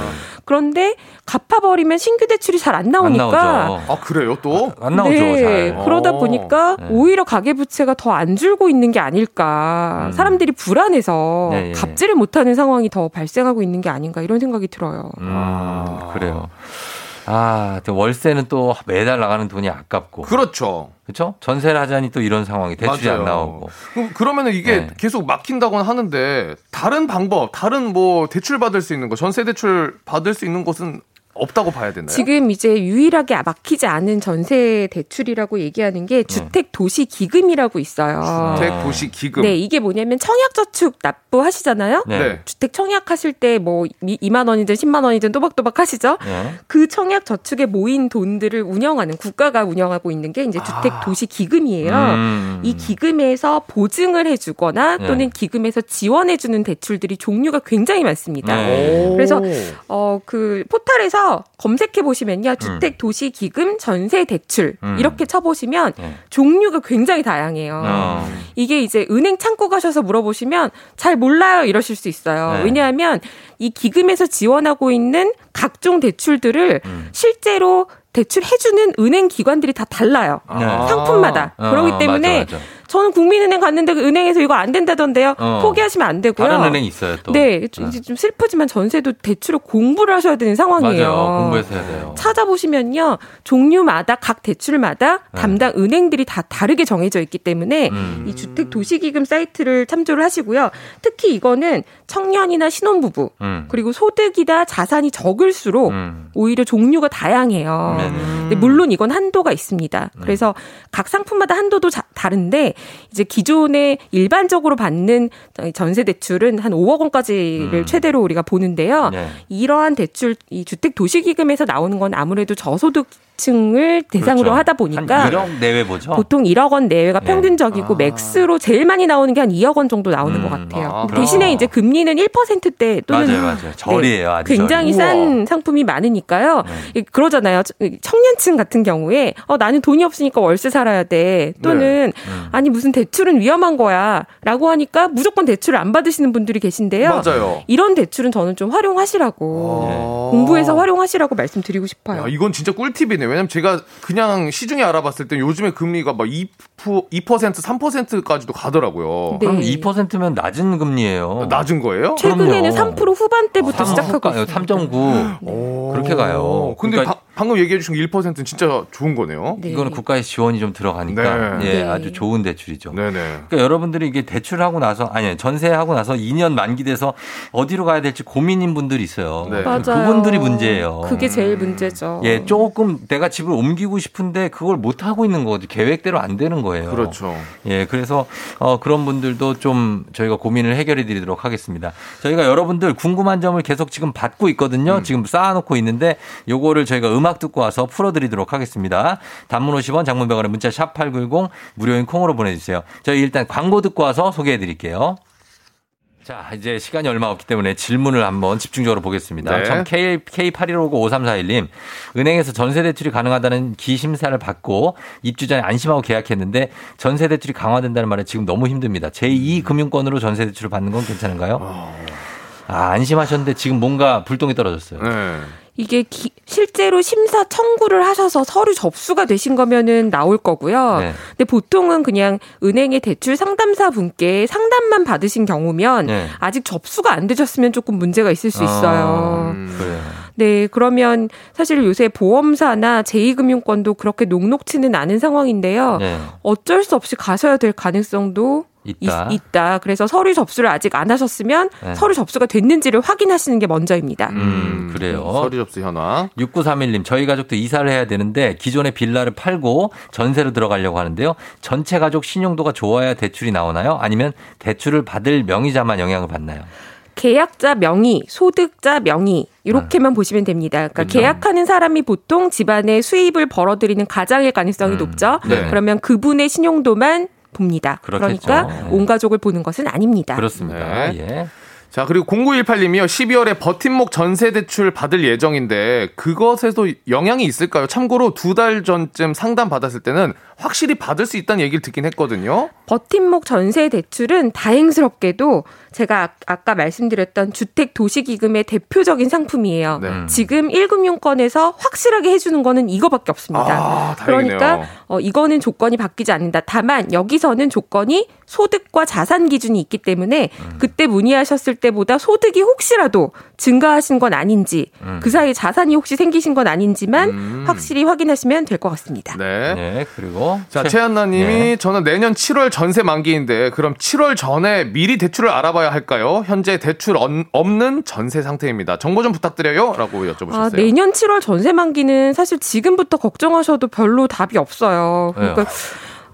그런데 갚아버리면 신규 대출이 잘 안 나오니까 나오죠. 아, 그래요, 또? 안 나오죠, 네, 잘. 그러다 어. 보니까 네. 오히려 가계 부채가 더 안 줄고 있는 게 아닐까. 음. 사람들이 불안해서 네, 예. 갚지를 못하는 상황이 더 발생하고 있는 게 아닌가 이런 생각이 들어요. 음, 그래요. 아, 또 월세는 또 매달 나가는 돈이 아깝고. 그렇죠. 그렇죠? 전세를 하자니 또 이런 상황이 대출이 맞아요. 안 나오고. 그럼 그러면은 이게 네. 계속 막힌다고는 하는데 다른 방법, 다른 뭐 대출 받을 수 있는 거, 전세 대출 받을 수 있는 곳은 없다고 봐야 되나요? 지금 이제 유일하게 막히지 않은 전세 대출이라고 얘기하는 게 주택 도시 기금이라고 있어요. 주택 도시 기금. 네, 이게 뭐냐면 청약 저축 납부하시잖아요. 네. 네. 주택 청약 하실 때 뭐 2만 원이든 10만 원이든 또박또박 하시죠. 네. 그 청약 저축에 모인 돈들을 운영하는 국가가 운영하고 있는 게 이제 주택 도시 기금이에요. 음. 이 기금에서 보증을 해 주거나 네. 또는 기금에서 지원해 주는 대출들이 종류가 굉장히 많습니다. 네. 그래서 어 그 포털에서 검색해 보시면요 주택 도시 기금 전세 대출 음. 이렇게 쳐 보시면 네. 종류가 굉장히 다양해요. 어. 이게 이제 은행 창구 가셔서 물어보시면 잘 몰라요 이러실 수 있어요. 네. 왜냐하면 이 기금에서 지원하고 있는 각종 대출들을 음. 실제로 대출해주는 은행 기관들이 다 달라요. 네. 상품마다. 어, 그렇기 때문에 맞아, 맞아. 저는 국민은행 갔는데 그 은행에서 이거 안 된다던데요. 어. 포기하시면 안 되고요. 다른 은행 있어요, 또. 네, 좀, 이제 좀 슬프지만 전세도 대출을 공부를 하셔야 되는 상황이에요. 맞아요. 공부해서 해야 돼요. 찾아보시면요. 종류마다 각 대출마다 네. 담당 은행들이 다 다르게 정해져 있기 때문에 음. 이 주택 도시기금 사이트를 참조를 하시고요. 특히 이거는 청년이나 신혼부부 음. 그리고 소득이나 자산이 적을수록 음. 오히려 종류가 다양해요. 물론 이건 한도가 있습니다. 그래서 각 상품마다 한도도 자- 다른데 이제 기존에 일반적으로 받는 전세 대출은 한 5억 원까지를 음. 최대로 우리가 보는데요. 네. 이러한 대출 이 주택 도시기금에서 나오는 건 아무래도 저소득 층을 대상으로 그렇죠. 하다 보니까 한 1억 내외 보죠. 보통 1억 원 내외가 네. 평균적이고 맥스로 제일 많이 나오는 게 한 2억 원 정도 나오는 음. 것 같아요. 아, 대신에 그럼. 이제 금리는 1%대 또는 맞아요, 맞아요. 절이에요, 아주 굉장히 절이. 싼 상품이 많으니까요. 네. 이- 그러잖아요. 청년층 같은 경우에 어, 나는 돈이 없으니까 월세 살아야 돼. 또는 음. 아니 무슨 대출은 위험한 거야라고 하니까 무조건 대출을 안 받으시는 분들이 계신데요. 맞아요. 이런 대출은 저는 좀 활용하시라고 네. 공부해서 활용하시라고 말씀드리고 싶어요. 야, 이건 진짜 꿀팁이네. 왜냐면 제가 그냥 시중에 알아봤을 때 요즘에 금리가 막 2%, 2% 3%까지도 가더라고요. 네. 그럼 2%면 낮은 금리예요. 낮은 거예요? 최근에는 그럼요. 3% 후반대부터 시작하고 있어요. 3.9 그렇게 가요. 근데 그러니까 바- 방금 얘기해 주신 게 1%는 진짜 좋은 거네요. 네. 이거는 국가의 지원이 좀 들어가니까 네. 예, 네. 아주 좋은 대출이죠. 네네. 그러니까 여러분들이 이게 대출하고 나서 아니 전세하고 나서 2년 만기돼서 어디로 가야 될지 고민인 분들이 있어요. 네. 맞아요. 그분들이 문제예요. 그게 제일 문제죠. 예, 조금 내가 집을 옮기고 싶은데 그걸 못 하고 있는 거죠. 계획대로 안 되는 거예요. 그렇죠. 예, 그래서 어, 그런 분들도 좀 저희가 고민을 해결해 드리도록 하겠습니다. 저희가 여러분들 궁금한 점을 계속 지금 받고 있거든요. 음. 지금 쌓아놓고 있는데 요거를 저희가 음악 듣고 와서 풀어드리도록 하겠습니다. 단문 50원, 장문 100원의 문자 샵 8910 무료인 콩으로 보내주세요. 저희 일단 광고 듣고 와서 소개해 드릴게요. 자, 이제 시간이 얼마 없기 때문에 질문을 한번 집중적으로 보겠습니다. 네. 참 K, K81595341님, 은행에서 전세 대출이 가능하다는 기심사를 받고 입주 전에 안심하고 계약했는데 전세 대출이 강화된다는 말에 지금 너무 힘듭니다. 제2 금융권으로 전세 대출을 받는 건 괜찮은가요? 아, 안심하셨는데 지금 뭔가 불똥이 떨어졌어요. 네. 이게 기- 실제로 심사 청구를 하셔서 서류 접수가 되신 거면은 나올 거고요. 네. 근데 보통은 그냥 은행의 대출 상담사 분께 상담만 받으신 경우면 네. 아직 접수가 안 되셨으면 조금 문제가 있을 수 있어요. 아, 그래요. 네, 그러면 사실 요새 보험사나 제2금융권도 그렇게 녹록치는 않은 상황인데요. 네. 어쩔 수 없이 가셔야 될 가능성도 있다. 있, 다 그래서 서류 접수를 아직 안 하셨으면 네. 서류 접수가 됐는지를 확인하시는 게 먼저입니다. 음, 그래요. 서류 접수 현황. 6931님, 저희 가족도 이사를 해야 되는데 기존의 빌라를 팔고 전세로 들어가려고 하는데요. 전체 가족 신용도가 좋아야 대출이 나오나요? 아니면 대출을 받을 명의자만 영향을 받나요? 계약자 명의, 소득자 명의 이렇게만 보시면 됩니다. 그러니까 그렇죠. 계약하는 사람이 보통 집안의 수입을 벌어들이는 가장일 가능성이 높죠. 네. 그러면 그분의 신용도만 봅니다. 그렇겠죠. 그러니까 네. 온 가족을 보는 것은 아닙니다. 그렇습니다. 예. 자, 그리고 0918님이요. 12월에 버팀목 전세 대출 받을 예정인데 그것에도 영향이 있을까요? 참고로 두 달 전쯤 상담 받았을 때는 확실히 받을 수 있다는 얘기를 듣긴 했거든요. 버팀목 전세 대출은 다행스럽게도 제가 아- 아까 말씀드렸던 주택 도시기금의 대표적인 상품이에요. 네. 지금 1금융권에서 확실하게 해주는 거는 이거밖에 없습니다. 아. 그러니까 어, 이거는 조건이 바뀌지 않는다. 다만 여기서는 조건이 소득과 자산 기준이 있기 때문에 음. 그때 문의하셨을 때보다 소득이 혹시라도 증가하신 건 아닌지 음. 그 사이 자산이 혹시 생기신 건 아닌지만 확실히 확인하시면 될 것 같습니다. 네. 네, 그리고 자, 최- 최한나 님이 네. 저는 내년 7월 전세 만기인데 그럼 7월 전에 미리 대출을 알아봐야 할까요? 현재 대출 언- 없는 전세 상태입니다. 정보 좀 부탁드려요. 라고 여쭤보셨어요. 아, 내년 7월 전세 만기는 사실 지금부터 걱정하셔도 별로 답이 없어요. 그러니까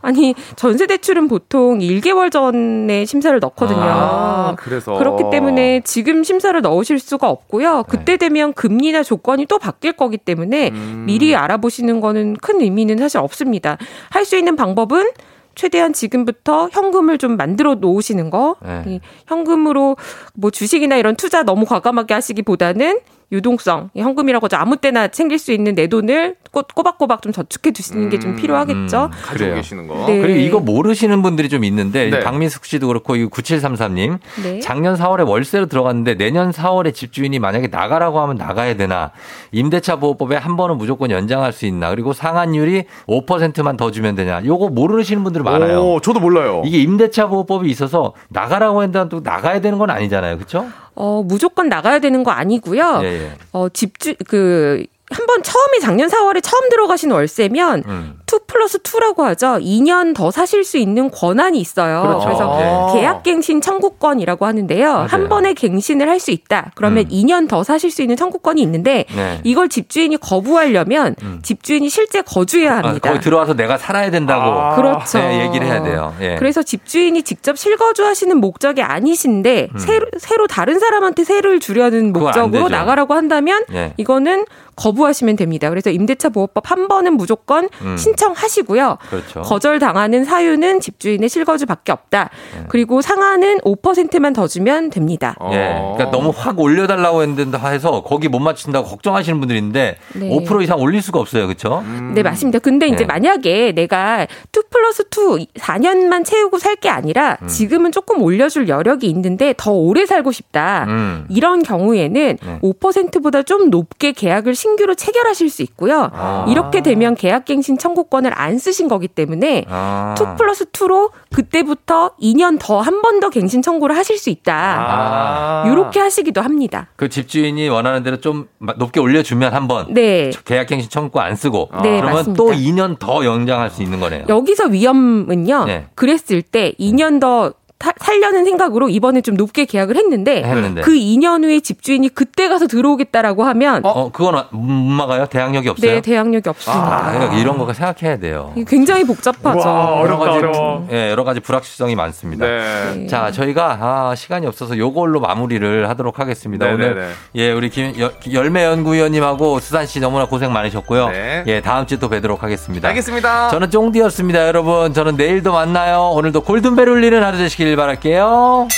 아니 전세 대출은 보통 1개월 전에 심사를 넣거든요. 아, 그래서. 그렇기 때문에 지금 심사를 넣으실 수가 없고요. 그때 되면 금리나 조건이 또 바뀔 거기 때문에 미리 알아보시는 거는 큰 의미는 사실 없습니다. 할 수 있는 방법은 최대한 지금부터 현금을 좀 만들어 놓으시는 거. 네. 이 현금으로 뭐 주식이나 이런 투자 너무 과감하게 하시기보다는 유동성, 이 현금이라고 하죠. 아무 때나 생길 수 있는 내 돈을 꼬- 꼬박꼬박 좀 저축해 두시는 게좀 필요하겠죠. 가지고 그래요. 계시는 거. 네. 그리고 이거 모르시는 분들이 좀 있는데 네. 박민숙 씨도 그렇고 이 9733님 네. 작년 4월에 월세로 들어갔는데 내년 4월에 집주인이 만약에 나가라고 하면 나가야 되나 임대차 보호법에 한 번은 무조건 연장할 수 있나 그리고 상한율이 5%만 더 주면 되냐 요거 모르시는 분들 많아요. 오, 저도 몰라요. 이게 임대차 보호법이 있어서 나가라고 한다고 또 나가야 되는 건 아니잖아요. 그렇죠? 어, 무조건 나가야 되는 거 아니고요. 예, 예. 어, 집주, 그, 한번 처음에 작년 4월에 처음 들어가신 월세면 음. 2 플러스 2라고 하죠. 2년 더 사실 수 있는 권한이 있어요. 그렇죠. 래서 예. 계약갱신 청구권이라고 하는데요. 한 번에 갱신을 할 수 있다. 그러면 음. 2년 더 사실 수 있는 청구권이 있는데 네. 이걸 집주인이 거부하려면 집주인이 실제 거주해야 아, 합니다. 거기 들어와서 내가 살아야 된다고 그렇죠. 네, 얘기를 해야 돼요. 예. 그래서 집주인이 직접 실거주하시는 목적이 아니신데 새로, 새로 다른 사람한테 세를 주려는 음. 목적으로. 나가라고 한다면 예. 이거는 거부하시면 됩니다. 그래서 임대차 보호법 한 번은 무조건 음. 신청하시고요. 그렇죠. 거절 당하는 사유는 집주인의 실거주밖에 없다. 그리고 상한은 5%만 더 주면 됩니다. 예. 그러니까 너무 확 올려달라고 했는데 해서 거기 못 맞춘다고 걱정하시는 분들이 있는데 네. 5% 이상 올릴 수가 없어요. 그렇죠? 네, 맞습니다. 근데 이제 네. 만약에 내가 2 플러스 2 4년만 채우고 살 게 아니라 음. 지금은 조금 올려줄 여력이 있는데 더 오래 살고 싶다. 음. 이런 경우에는 네. 5%보다 좀 높게 계약을 신규로 체결하실 수 있고요. 아. 이렇게 되면 계약갱신 청구 권을 안 쓰신 거기 때문에 아. 2 플러스 2로 그때부터 2년 더 한 번 더 갱신 청구를 하실 수 있다. 아. 이렇게 하시기도 합니다. 그 집주인이 원하는 대로 좀 높게 올려주면 한번 네. 계약갱신 청구 안 쓰고 네, 그러면 맞습니다. 또 2년 더 연장할 수 있는 거네요. 여기서 위험은요. 네. 그랬을 때 2년 더 타- 살려는 생각으로 이번에 좀 높게 계약을 했는데, 했는데. 그 2년 후에 집주인이 그때 가서 들어오겠다라고 하면 어, 그건 못 막아요? 대항력이 없어요? 네 대항력이 없습니다. 아, 그러니까 이런 거 생각해야 돼요. 굉장히 복잡하죠. 여러 가지, 예, 여러 가지 불확실성이 많습니다. 네. 자, 저희가 아, 시간이 없어서 요걸로 마무리를 하도록 하겠습니다. 네, 오늘 네, 네. 예, 우리 김, 여- 열매 연구위원님하고 수산 씨 너무나 고생 많으셨고요. 네. 예, 다음 주에 또 뵈도록 하겠습니다. 알겠습니다. 저는 쫑디였습니다, 여러분. 저는 내일도 만나요. 오늘도 골든벨 울리는 하루 바랄게요.